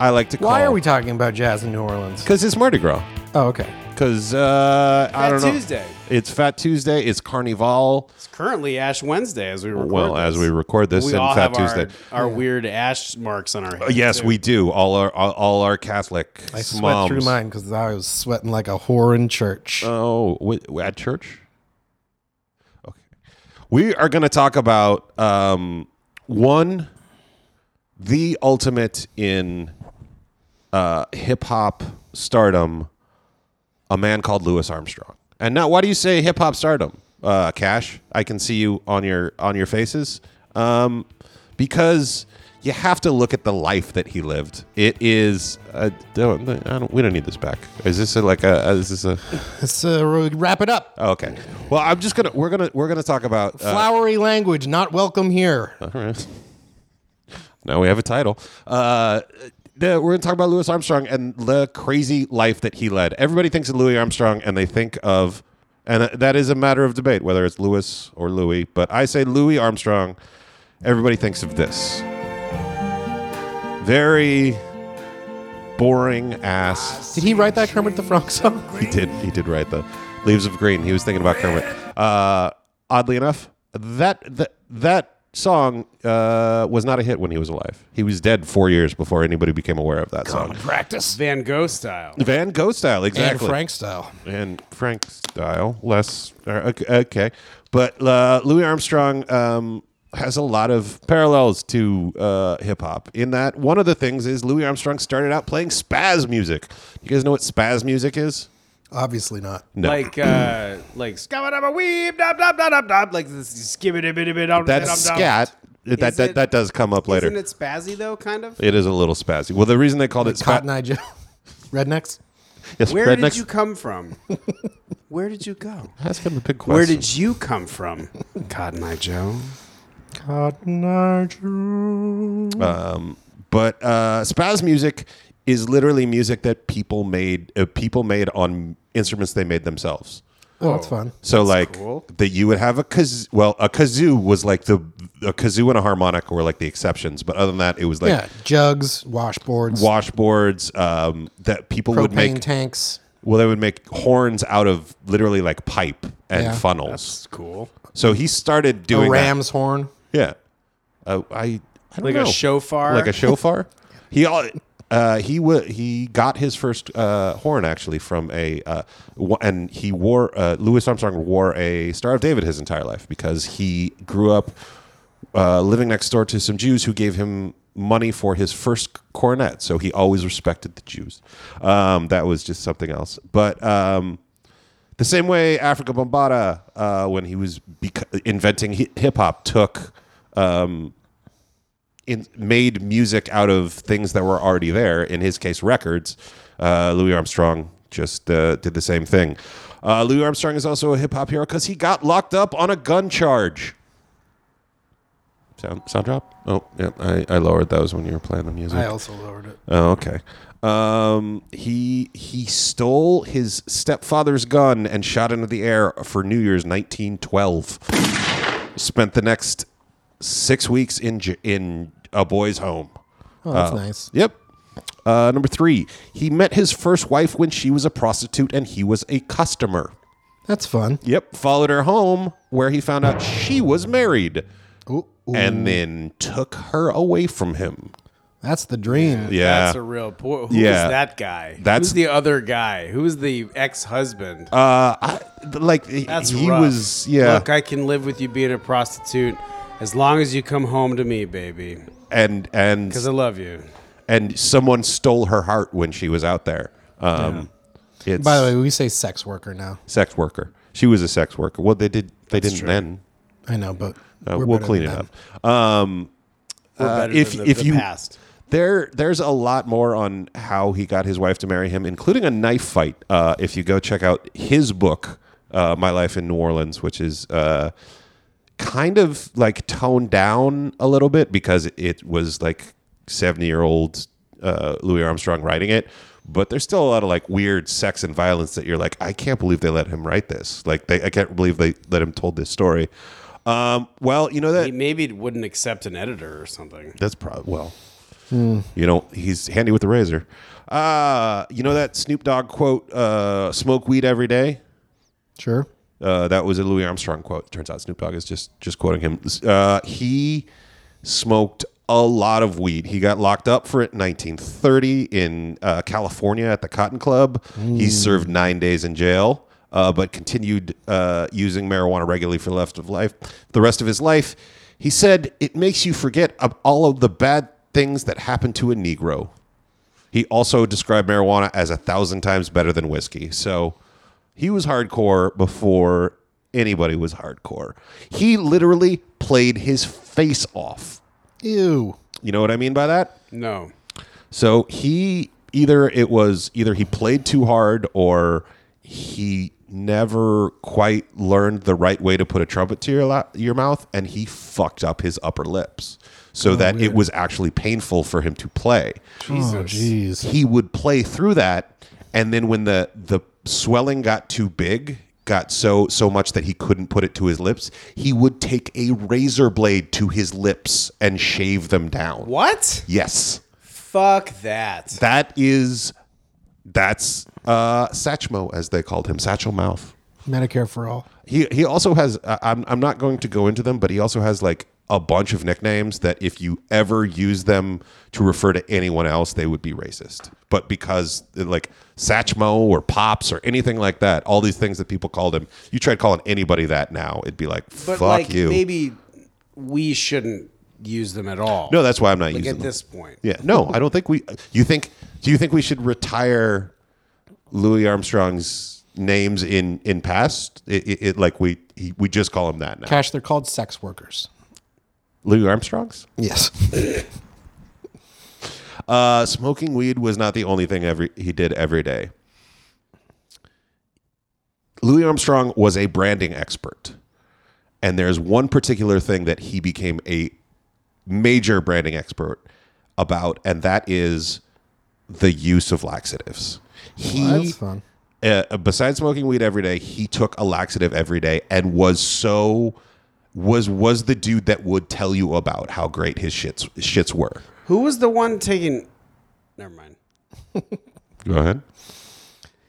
I like to call. Why are we talking about jazz in New Orleans? Because it's Mardi Gras. Oh, okay. Because uh, I Fat don't know. Tuesday. It's Fat Tuesday. It's Carnival. It's currently Ash Wednesday as we record Well, this. as we record this we and all Fat have Tuesday. Our, our weird ash marks on our Uh, yes, too. we do. All our all, all our Catholic I sweat moms. through mine because I was sweating like a whore in church. Oh, wi- at church. Okay, we are going to talk about um, one, the ultimate in uh, hip hop stardom, a man called Louis Armstrong. And now, why do you say hip hop stardom, uh, Cash? I can see you on your on your faces, um, because you have to look at the life that he lived. It is. Uh, don't, I don't, we don't need this back. Is this a, like a? Is this a? Let's uh, wrap it up. Oh, okay. Well, I'm just gonna. We're gonna. We're gonna talk about. Uh, Flowery language, not welcome here. all right. Now we have a title. Uh, the- we're going to talk about Louis Armstrong and the crazy life that he led. Everybody thinks of Louis Armstrong and they think of, and that is a matter of debate whether it's Louis or Louis, but I say Louis Armstrong. Everybody thinks of this. Very boring ass. Did he write that Kermit the Frog song? He did. He did write the Leaves of Green. He was thinking about Kermit. Uh, oddly enough, that that that song uh, was not a hit when he was alive. He was dead four years before anybody became aware of that song. Practice. Van Gogh style. Van Gogh style, exactly. And Frank style. and Frank style, less uh, okay, okay. But uh, Louis Armstrong um, has a lot of parallels to uh, hip hop. In that, one of the things is Louis Armstrong started out playing spaz music. You guys know what spaz music is? Obviously not. No. Like uh like skabba weeb dab dab dab dab dab like this skibbity bitty bit That's scat. That, Is that it- that does come up later. Isn't it spazzy though, kind of? It is a little spazzy. Well, the reason they called it Cotton. Eye Joe. Rednecks. Yes, Where rednecks. did you come from? Where did you go? Ask him a big question. Where did you come from, Cotton Eye Joe? Cotton Eye Joe. Um, but uh, spaz music is literally music that people made. Uh, people made on instruments they made themselves. Oh, that's fun. So like cool. that you would have a kazoo. Well, a kazoo was like the a kazoo and a harmonica were like the exceptions. But other than that, it was like yeah, jugs, washboards, washboards um, that people would make. tanks. well, they would make horns out of literally like pipe and Yeah. funnels. That's cool. so he started A doing that. ram's horn. Yeah, uh, I, I don't Like a know. shofar? like a shofar. he al- uh, he w- he got his first uh, horn actually from a uh, w- and he wore uh, Louis Armstrong wore a Star of David his entire life because he grew up uh, living next door to some Jews who gave him money for his first cornet. So he always respected the Jews. Um, that was just something else. But um, the same way Afrika Bambaataa, when he was bec- inventing hip hop, took um, in, made music out of things that were already there. In his case, records. Uh, Louis Armstrong just uh, did the same thing. Uh, Louis Armstrong is also a hip hop hero because he got locked up on a gun charge. Sound sound drop? Oh, yeah. I, I lowered those when you were playing the music. I also lowered it. Oh, okay. Um, he he stole his stepfather's gun and shot into the air for New Year's 1912. Spent the next six weeks in in a boy's home. Oh, that's Uh, nice. Yep. Uh, number three, he met his first wife when she was a prostitute and he was a customer. That's fun. Yep. Followed her home where he found out she was married Ooh, ooh. and then took her away from him. That's the dream. Yeah. That's a real poor. Who's Yeah. that guy? That's- Who's the other guy? Who's the ex-husband? Uh, I, like he- That's he rough. was, yeah, Look, I can live with you being a prostitute as long as you come home to me, baby, and and because I love you. and someone stole her heart when she was out there. Um, it's By the way, we say sex worker now. sex worker. She was a sex worker. Well, they did. They didn't then. I know, but Uh, we're we'll better clean than it them. up. Um, We're uh, better if than the, if the you past. there there's a lot more on how he got his wife to marry him, including a knife fight. Uh, if you go check out his book, uh, My Life in New Orleans, which is uh, kind of like toned down a little bit because it was like 70 year old uh, Louis Armstrong writing it. But there's still a lot of like weird sex and violence that you're like, I can't believe they let him write this. Like, they, I can't believe they let him told this story. Um, well, you know that He maybe wouldn't accept an editor or something. that's probably well. You know, he's handy with the razor. Uh, you know that Snoop Dogg quote, uh, smoke weed every day? Sure. Uh, that was a Louis Armstrong quote. Turns out Snoop Dogg is just just quoting him. Uh, he smoked a lot of weed. He got locked up for it in 1930 in uh, California at the Cotton Club. He served nine days in jail, uh, but continued uh, using marijuana regularly for the rest of life. The rest of his life, he said, it makes you forget of all of the bad things that happen to a Negro. He also described marijuana as a thousand times better than whiskey. So he was hardcore before anybody was hardcore. He literally played his face off. Ew. You know what I mean by that? No. So he either it was either he played too hard or he never quite learned the right way to put a trumpet to your la- your mouth and he fucked up his upper lips so oh, that it was actually painful for him to play. Oh, jeez. He would play through that and then when the the swelling got too big, got so so much that he couldn't put it to his lips, he would take a razor blade to his lips and shave them down. What? Yes. Fuck that. That is that's uh Satchmo as they called him, Satchel Mouth. Medicare for all. He he also has I- I'm I'm not going to go into them, but he also has like a bunch of nicknames that if you ever use them to refer to anyone else, they would be racist. But because like Satchmo or Pops or anything like that, all these things that people called him, you tried calling anybody that now, it'd be like, But fuck like you. maybe we shouldn't use them at all. No, that's why I'm not like using at them. this point. Yeah, no, I don't think we. You think? Do you think we should retire Louis Armstrong's names in in past? It, it, it like we he, we just call him that now. Cash, they're called sex workers. Louis Armstrong's. Yes. Uh, smoking weed was not the only thing every he did every day. Louis Armstrong was a branding expert, and there's one particular thing that he became a major branding expert about, and that is the use of laxatives. He Well, that's fun. uh, besides smoking weed every day, he took a laxative every day and was so was was the dude that would tell you about how great his shits shits were. Who was the one taking? Never mind. Go ahead.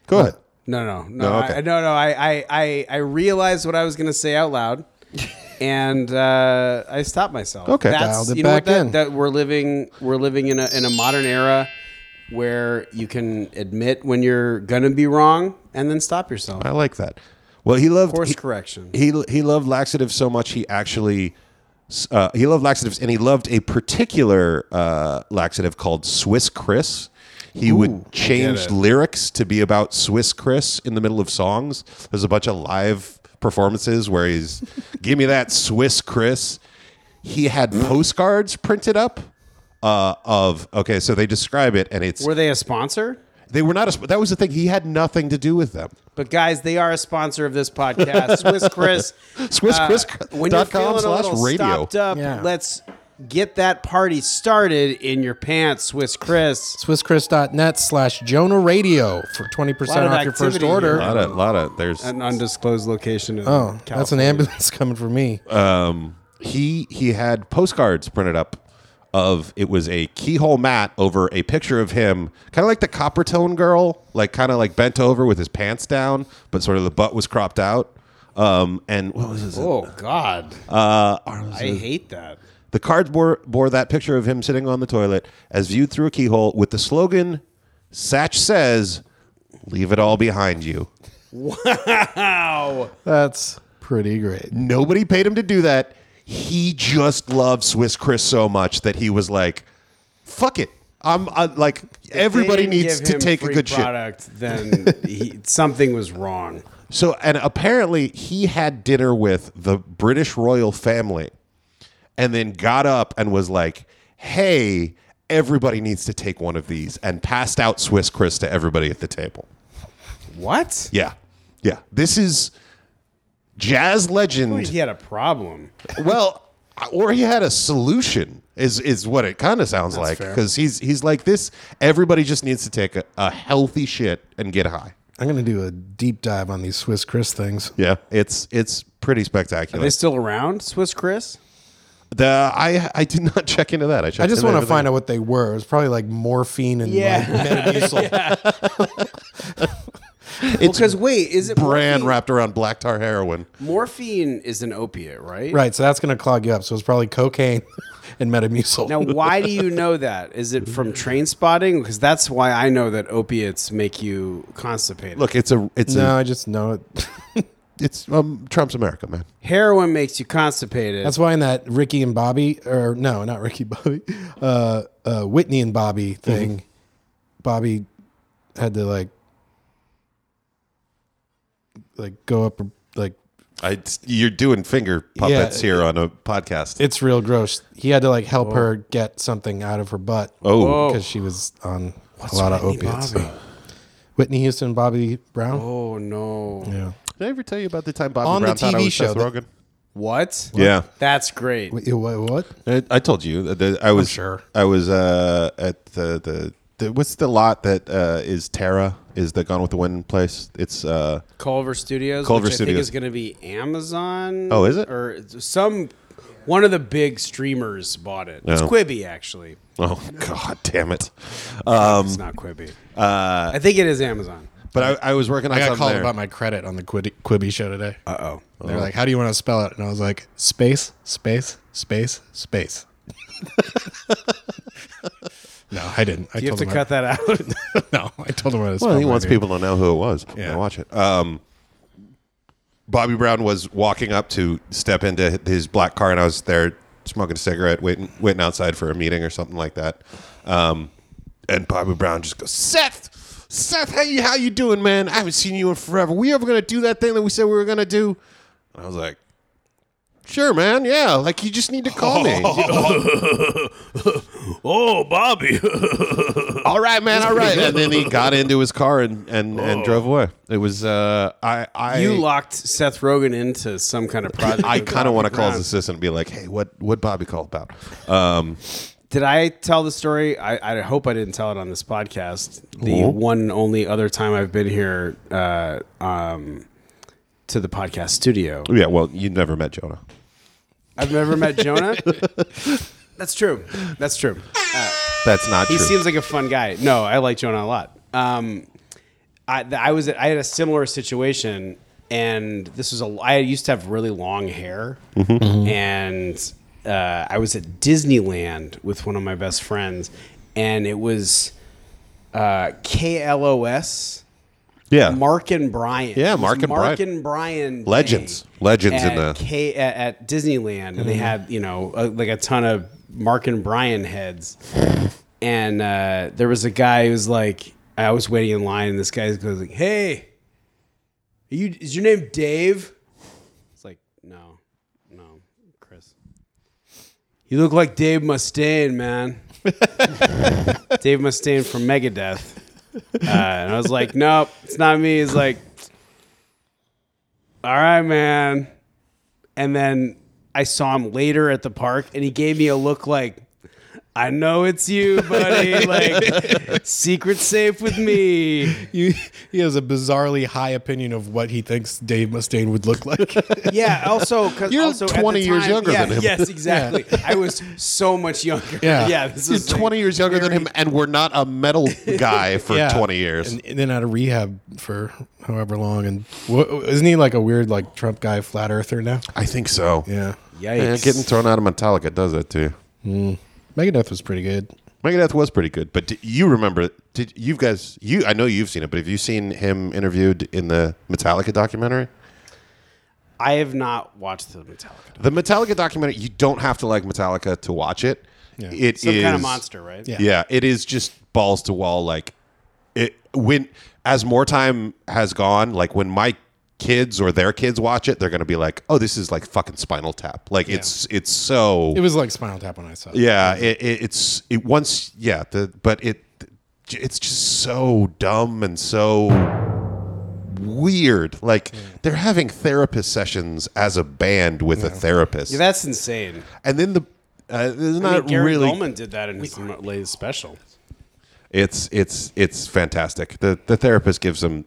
Go ahead. No, no, no, No, okay. I, no, no. I, I, I, I realized what I was going to say out loud, and uh, I stopped myself. Okay. That's, Dialed it you know what back in. that, that we're living. We're living in a in a modern era where you can admit when you're gonna be wrong and then stop yourself. I like that. Well, he loved Course he- correction. He he loved laxatives so much he actually uh, he loved laxatives and he loved a particular uh, laxative called Swiss Kriss. He would change lyrics to be about Swiss Kriss in the middle of songs. There's a bunch of live performances where he's give me that Swiss Kriss. He had postcards printed up uh, of okay, so they describe it and it's Were they a sponsor? They were not a, sp- that was the thing. He had nothing to do with them. But guys, they are a sponsor of this podcast. Swiss Kriss. SwissChris.com when you're feeling a slash little radio. stopped up, Yeah. let's get that party started in your pants, Swiss Kriss. SwissChris.net slash Jonah Radio for 20% Lot of off your first activity order. here. A lot of, lot of there's An undisclosed location. In Oh, that's an California. ambulance coming for me. um he he had postcards printed up of it was a keyhole mat over a picture of him kind of like the Coppertone girl like kind of like bent over with his pants down but sort of the butt was cropped out um and what was his Oh God, uh I hate that. the cards bore bore that picture of him sitting on the toilet as viewed through a keyhole with the slogan Satch says leave it all behind you Wow. That's pretty great. Nobody paid him to do that. He just loved Swiss Kriss so much that he was like, "Fuck it." I'm uh, like everybody needs to take a good shit. Then he, something was wrong. So, and apparently he had dinner with the British royal family and then got up and was like, "Hey, everybody needs to take one of these," and passed out Swiss Kriss to everybody at the table. What? Yeah, yeah. This is jazz legend. he had a problem. well, or he had a solution. Is is what it kind of sounds like because he's he's like this. Everybody just needs to take a, a healthy shit and get high. I'm going to do a deep dive on these Swiss Kriss things. Yeah, it's it's pretty spectacular. Are they still around, Swiss Kriss? The I I did not check into that. I checked I just want to find out what they were. It was probably like morphine and Yeah. like Metamucil. Because wait, is it brand morphine? wrapped around black tar heroin. Morphine is an opiate, right? Right, so that's going to clog you up. So it's probably cocaine and Metamucil. Now, why do you know that? Is it from Trainspotting? Because that's why I know that opiates make you constipated. Look, it's a it's no, a I just know it. it's um Trump's America, man. heroin makes you constipated. That's why in that Ricky and Bobby, or no, not Ricky Bobby, uh, uh, Whitney and Bobby thing, Bobby had to like, like go up, like I you're doing finger puppets here on a podcast. it's real gross. He had to like help her get something out of her butt. Oh. because she was on a lot of opiates. Whitney Houston, Bobby Brown. oh no! Yeah. Did I ever tell you about the time Bobby On the Brown thought I TV was show Seth that- Rogen? What? Yeah. That's great. Wait, what? what? I, I told you that the- I was sure. I was uh, at the, the the what's the lot that uh, is Terra is the Gone with the Wind place. It's uh, Culver Studios, Culver which I Studios. think is going to be Amazon. Oh, is it? Or some one of the big streamers bought it. It's No. Quibi actually. oh god damn it. Um, It's not Quibi. Uh, I think it is Amazon. but I, I was working on I got something called there. about my credit on the Quibi, Quibi show today. Uh oh. They're like, "How do you want to spell it?" And I was like, "Space, space." space space. no, I didn't. I You have to him I- cut that out. no, I told him what it was. Well, he wants people to know who it was. Yeah. Yeah, watch it. Um, Bobby Brown was walking up to step into his black car, and I was there smoking a cigarette, waiting, waiting outside for a meeting or something like that. Um, and Bobby Brown just goes, "Seth, Seth, how you how you doing, man? I haven't seen you in forever. We ever gonna do that thing that we said we were gonna do?" And I was like. Sure, man. Yeah, like you just need to call me. Oh, Bobby. all right, man. All right. And then he got into his car and and, and drove away. It was uh, I I you locked Seth Rogen into some kind of project. I kind of want to call his assistant and be like, "Hey, what what Bobby call about?" Um, Did I tell the story? I, I hope I didn't tell it on this podcast. The one and only other time I've been here uh, um, to the podcast studio. yeah, well, you never met Jonah. I've never met Jonah. That's true. That's true. Uh, That's not he true. seems like a fun guy. No, I like Jonah a lot. Um, I, I was I had a similar situation, and this was a I used to have really long hair, Mhm. and uh, I was at Disneyland with one of my best friends, and it was uh, KLOS. Yeah. Mark and Brian. Yeah, Mark and Mark Brian. and Brian. day Legends. Legends in at the- K, at, at Disneyland, and they Mhm. had you know uh, like a ton of Mark and Brian heads, and uh, there was a guy who was like, I was waiting in line, and this guy goes like, "Hey, are you is your name Dave?" It's like, no, no, Chris. You look like Dave Mustaine, man. Dave Mustaine from Megadeth. Uh, and I was like, nope, it's not me. He's like, all right, man. And then I saw him later at the park, and he gave me a look like, I know it's you, buddy. like, secret safe with me. You, he has a bizarrely high opinion of what he thinks Dave Mustaine would look like. Yeah. Also, because You're also at the 20 years time- younger yeah, than him. Yes, exactly. I was so much younger. Yeah. Yeah. This He's is 20 years younger than him, and we're not a metal guy for Yeah. 20 years. and, and then out of rehab for however long. And wha- isn't he like a weird like Trump guy, flat earther now? I think so. Yeah. Yeah, Yikes. getting thrown out of Metallica does that to you. Mm. Megadeth was pretty good. Megadeth was pretty good, but d- you remember? Did you guys? You I know you've seen it, but have you seen him interviewed in the Metallica documentary? I have not watched the Metallica. The Metallica documentary. You don't have to like Metallica to watch it. Yeah. It Some kind of monster, right? Yeah. Yeah, it is just balls to wall. Like it when as more time has gone, like when my kids or their kids watch it, they're gonna be like, "Oh, this is like fucking Spinal Tap." Like it's it's so. It was like Spinal Tap when I saw it. yeah, it, it, it's it once yeah the but it it's just so dumb and so weird. Like they're having therapist sessions as a band with a therapist, Yeah, that's insane. and then the uh, there's I not mean, Gary really Gulman did that in his latest special. it's it's it's fantastic. The the therapist gives them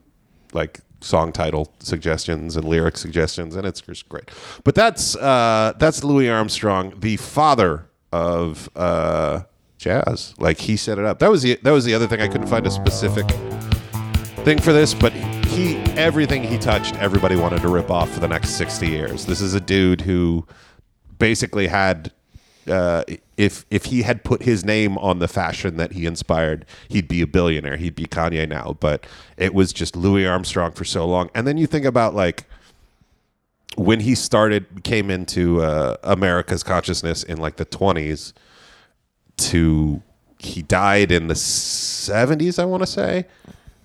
like song title suggestions and lyric suggestions, and it's just great. But that's uh, that's Louis Armstrong, the father of uh, jazz. Like he set it up. That was the that was the other thing. I couldn't find a specific thing for this, but he everything he touched, everybody wanted to rip off for the next sixty years. This is a dude who basically had uh, if if he had put his name on the fashion that he inspired, he'd be a billionaire. He'd be Kanye now. But it was just Louis Armstrong for so long. And then you think about like when he started came into uh, America's consciousness in like the twenties to he died in the seventies. I want to say.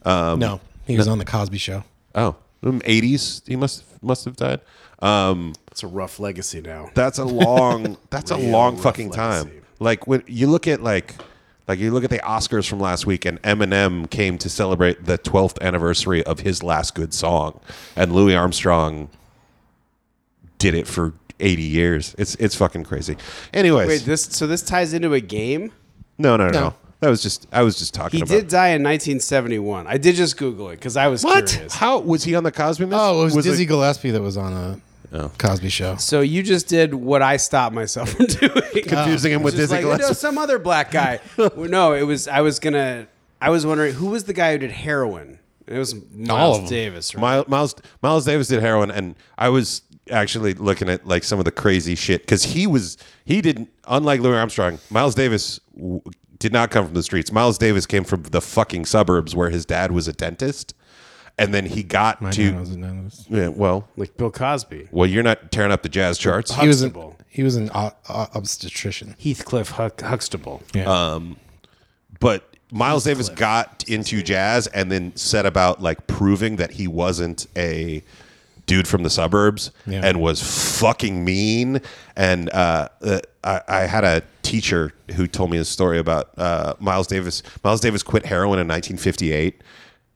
Um, No, he was on the Cosby Show. Oh, eighties. He must must have died. Um, It's a rough legacy now. that's a long. That's a long fucking legacy. time. Like when you look at like. Like you look at the Oscars from last week, and Eminem came to celebrate the 12th anniversary of his last good song, and Louis Armstrong did it for 80 years. It's it's fucking crazy. Anyways, Wait, this so this ties into a game. no, no, no, No. no. That was just I was just talking He about. did die in 1971. I did just Google it because I was what? curious. How was he on the Cosby? Myth? Oh, it was, Dizzy it- Gillespie that was on a Oh. Cosby Show. So you just did what I stopped myself from doing. confusing him with Just Dizzy like, no, Gillespie. some other black guy. Well, no, it was. I was gonna. I was wondering who was the guy who did heroin. It was Miles them. Davis, right? Miles, Miles Miles Davis did heroin, and I was actually looking at like some of the crazy shit because he was he didn't unlike Louis Armstrong. Miles Davis w- did not come from the streets. Miles Davis came from the fucking suburbs where his dad was a dentist, and then he got My to dad was a dentist. yeah, well, like Bill Cosby, well, you're not tearing up the jazz charts. He was an, Huxtable. he was an o- o- obstetrician. Heathcliff Huck, Huxtable. Yeah. but Miles Davis got into jazz and then set about like proving that he wasn't a dude from the suburbs Yeah. and was fucking mean. And uh, uh, I, I had a teacher who told me a story about uh, Miles Davis. Miles Davis quit heroin in 1958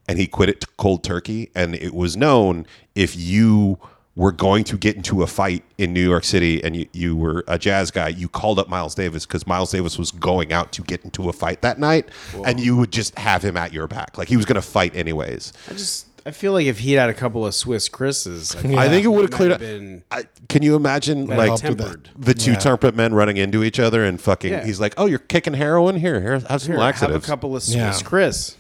and he quit it cold turkey. And it was known if you were going to get into a fight in New York City and you, you were a jazz guy, you called up Miles Davis because Miles Davis was going out to get into a fight that night and you would just have him at your back. Like he was going to fight anyways. I just I feel like if he'd had a couple of Swiss Kriss's, I, I think it would have cleared up. been I, can you imagine like helped the two Yeah. temperate men running into each other and fucking? Yeah. He's like, "Oh, you're kicking heroin here. Here, have some Here, have a couple of Swiss Yeah. Kriss.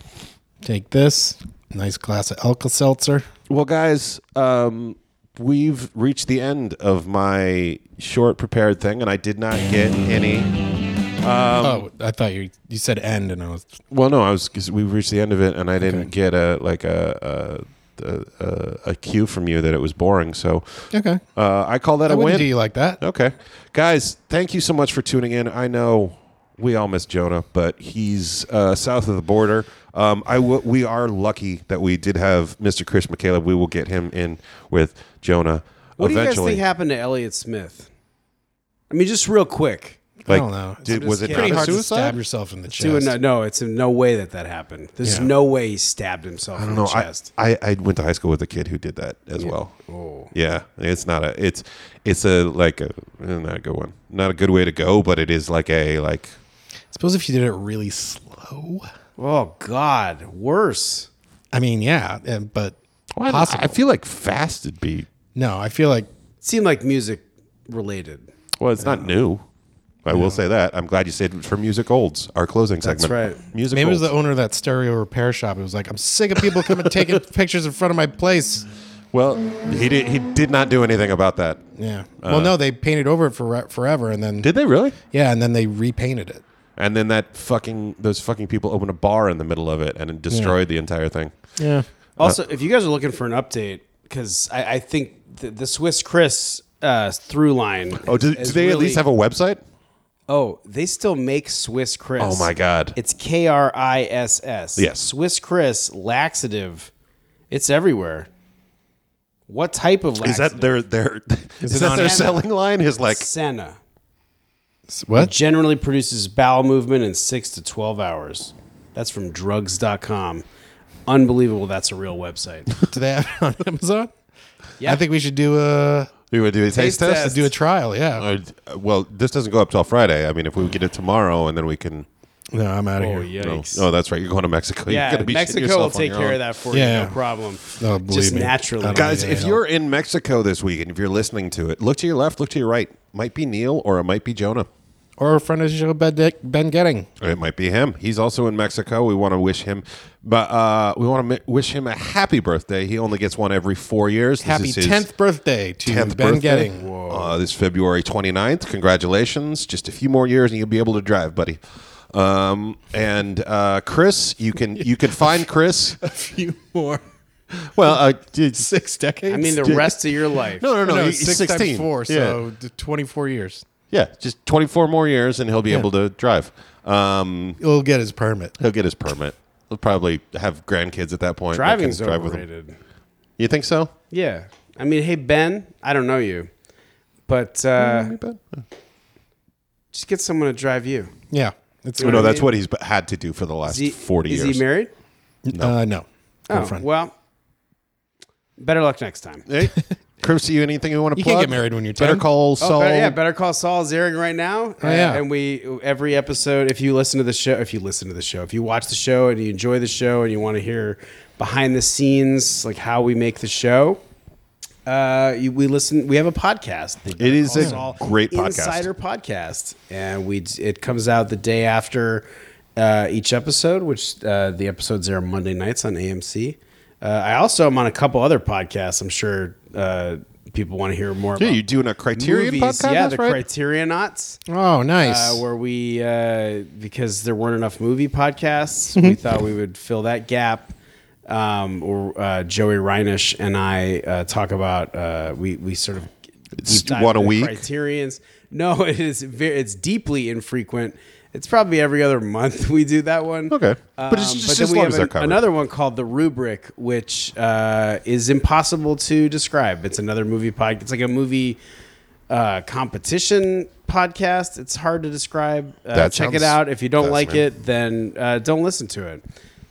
Take this nice glass of Alka Seltzer. Well, guys, um, we've reached the end of my short prepared thing, and I did not get any. oh, I thought you you said end, and I was Well, no, I was because we reached the end of it, and I didn't get a like a a, a a cue from you that it was boring. So okay. uh, I call that I a wouldn't win. do you like that. Okay. Guys, thank you so much for tuning in. I know we all miss Jonah, but he's uh, south of the border. Um, I w- we are lucky that we did have Mr. Chris McCaleb. We will get him in with Jonah What do you guys eventually. think happened to Elliott Smith? I mean, just real quick. I don't know. It's Did, was it kidding. not Pretty a hard to suicide? stab yourself in the Do chest. no, no, it's in no way that that happened. There's Yeah. no way he stabbed himself I in don't the know. I, chest. I I went to high school with a kid who did that as well. Oh. Yeah, it's not a it's it's a like a not a good one. Not a good way to go, but it is like a like Suppose if you did it really slow. Oh God, worse. I mean, yeah, and- but Well, I- possible. I feel like fast would be. no, I feel like It seemed like music related. Well, it's not new. I will say that. I'm glad you said it for music olds, our closing segment. That's segment. right. Music maybe it was olds. the owner of that stereo repair shop. It was like, I'm sick of people coming taking pictures in front of my place. well, he did. He did not do anything about that. Yeah. well, uh, no, they painted over it for forever, and then Did they really? yeah, and then they repainted it. And then that fucking those fucking people opened a bar in the middle of it and it destroyed the entire thing. Yeah. Also, if you guys are looking for an update, because I, I think the, the Swiss Kriss uh, through line. Oh, do, do is they at really- least have a website? Oh, they still make Swiss Kriss. Oh my god! It's K R I S S. Yes. Swiss Kriss laxative. It's everywhere. What type of Is that their their is, it that their Amazon? selling line? Is like Senna. What? Generally produces bowel movement in six to twelve hours. That's from drugs.com. Unbelievable. That's a real website. Do they have it on Amazon? Yeah. I think we should do a we would do a taste, Taste test. test. do a trial. Yeah. Uh, well, this doesn't go up till Friday. I mean, if we get it tomorrow and then we can. No, I'm out of Oh, here. No, oh, that's right. You're going to Mexico. You're yeah, be Mexico will take care own. of that for Yeah. you. No problem. No, believe Just me. naturally. Guys, if you're in Mexico this week and if you're listening to it, look to your left, look to your right. Might be Neil or it might be Jonah. Or a friend of the show, Ben, Getting. It might be him. He's also in Mexico. We want to wish him, but uh, we want to wish him a happy birthday. He only gets one every four years. This Happy 10th birthday to 10th Ben birthday. Getting. Uh, this February 29th. Congratulations. Just a few more years and you'll be able to drive, buddy. Um, and uh, Chris, you can you can find Chris. A few more. Well, uh, Six decades? I mean, the rest of your life. no, no, no. no, he's six 16. times four, so d- 24 years. Yeah, just 24 more years and he'll be Yeah. able to drive. Um, He'll get his permit. he'll get his permit. He'll probably have grandkids at that point. that can Driving's drive with him. overrated. You think so? Yeah. I mean, hey, Ben, I don't know you, but uh, just get someone to drive you. Yeah. It's You Oh, know no, that's what he's had to do for the last Is he, 40 is years. he married? Uh, no. Oh, Girlfriend. well, better luck next time. Hey, Chris, do you anything you want to plug? You plug? can't get married when you're Better 10. call Oh, Saul. better, yeah, Better Call Saul is airing right now. Oh, yeah. and we every episode. If you listen to the show, if you listen to the show, if you watch the show and you enjoy the show and you want to hear behind the scenes, like how we make the show, uh, you, we listen. We have a podcast. The It is Better a Call Saul great podcast. Insider podcast, and we it comes out the day after uh, each episode, which uh, the episodes are Monday nights on AMC. Uh, I also am on a couple other podcasts. I'm sure uh, people want to hear more Yeah, about you're doing a Criterion movies. podcast, Yeah, the right? Criterionauts. Oh, nice. Uh, where we, uh, because there weren't enough movie podcasts, we thought we would fill that gap. Um, or uh, Joey Reinish and I uh, talk about uh, we we sort of It's deep dive one a week? Criterions. No, it is very, it's deeply infrequent. It's probably every other month we do that one. Okay. But it's Um, just as long as they're covered. another one called the Rubric, which uh, is impossible to describe. It's another movie podcast. It's like a movie uh, competition podcast. It's hard to describe. Uh, That check it out. If you don't like fascinating. it, then uh, don't listen to it.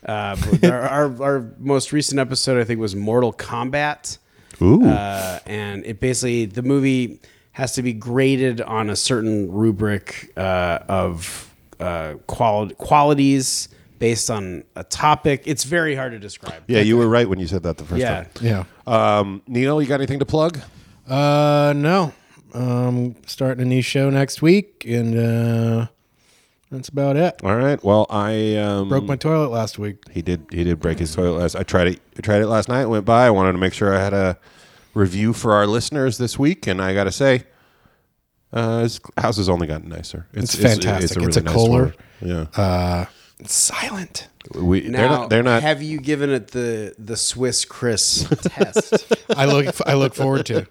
Uh, but our, our, our most recent episode, I think, was Mortal Kombat. Ooh. Uh, and it basically the movie has to be graded on a certain rubric uh, of uh, quali- qualities based on a topic. It's very hard to describe. yeah, you were right when you said that the first Yeah. time. yeah. Um, Nino, you got anything to plug? Uh, no. Um, starting a new show next week, and uh, that's about it. All right. Well, I um, Broke my toilet last week. He did. He did break his toilet last. I tried it. I tried it last night. It went by. I wanted to make sure I had a review for our listeners this week, and I got to say, uh, his house has only gotten nicer. It's fantastic. It's a really nice Kohler. one. Yeah. Uh, it's silent. we, Now, they're not. They're not. Have you given it the the Swiss Kriss test? I look. I look forward to.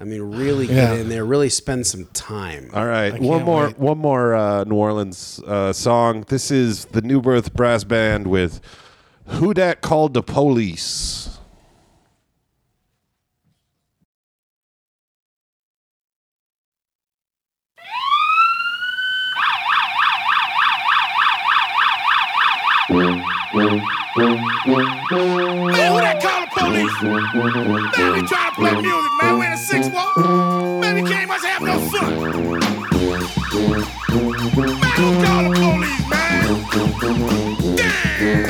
I mean, really get Yeah. in there, really spend some time. all right. One more. wait. One more uh, New Orleans uh, song. This is the New Birth Brass Band with "Who Dat Called the Police." Man, who that call the police? Man, we trying to play music, man. We in a six one. Man, we can't much have no fun. Man, who call the police, man? Damn.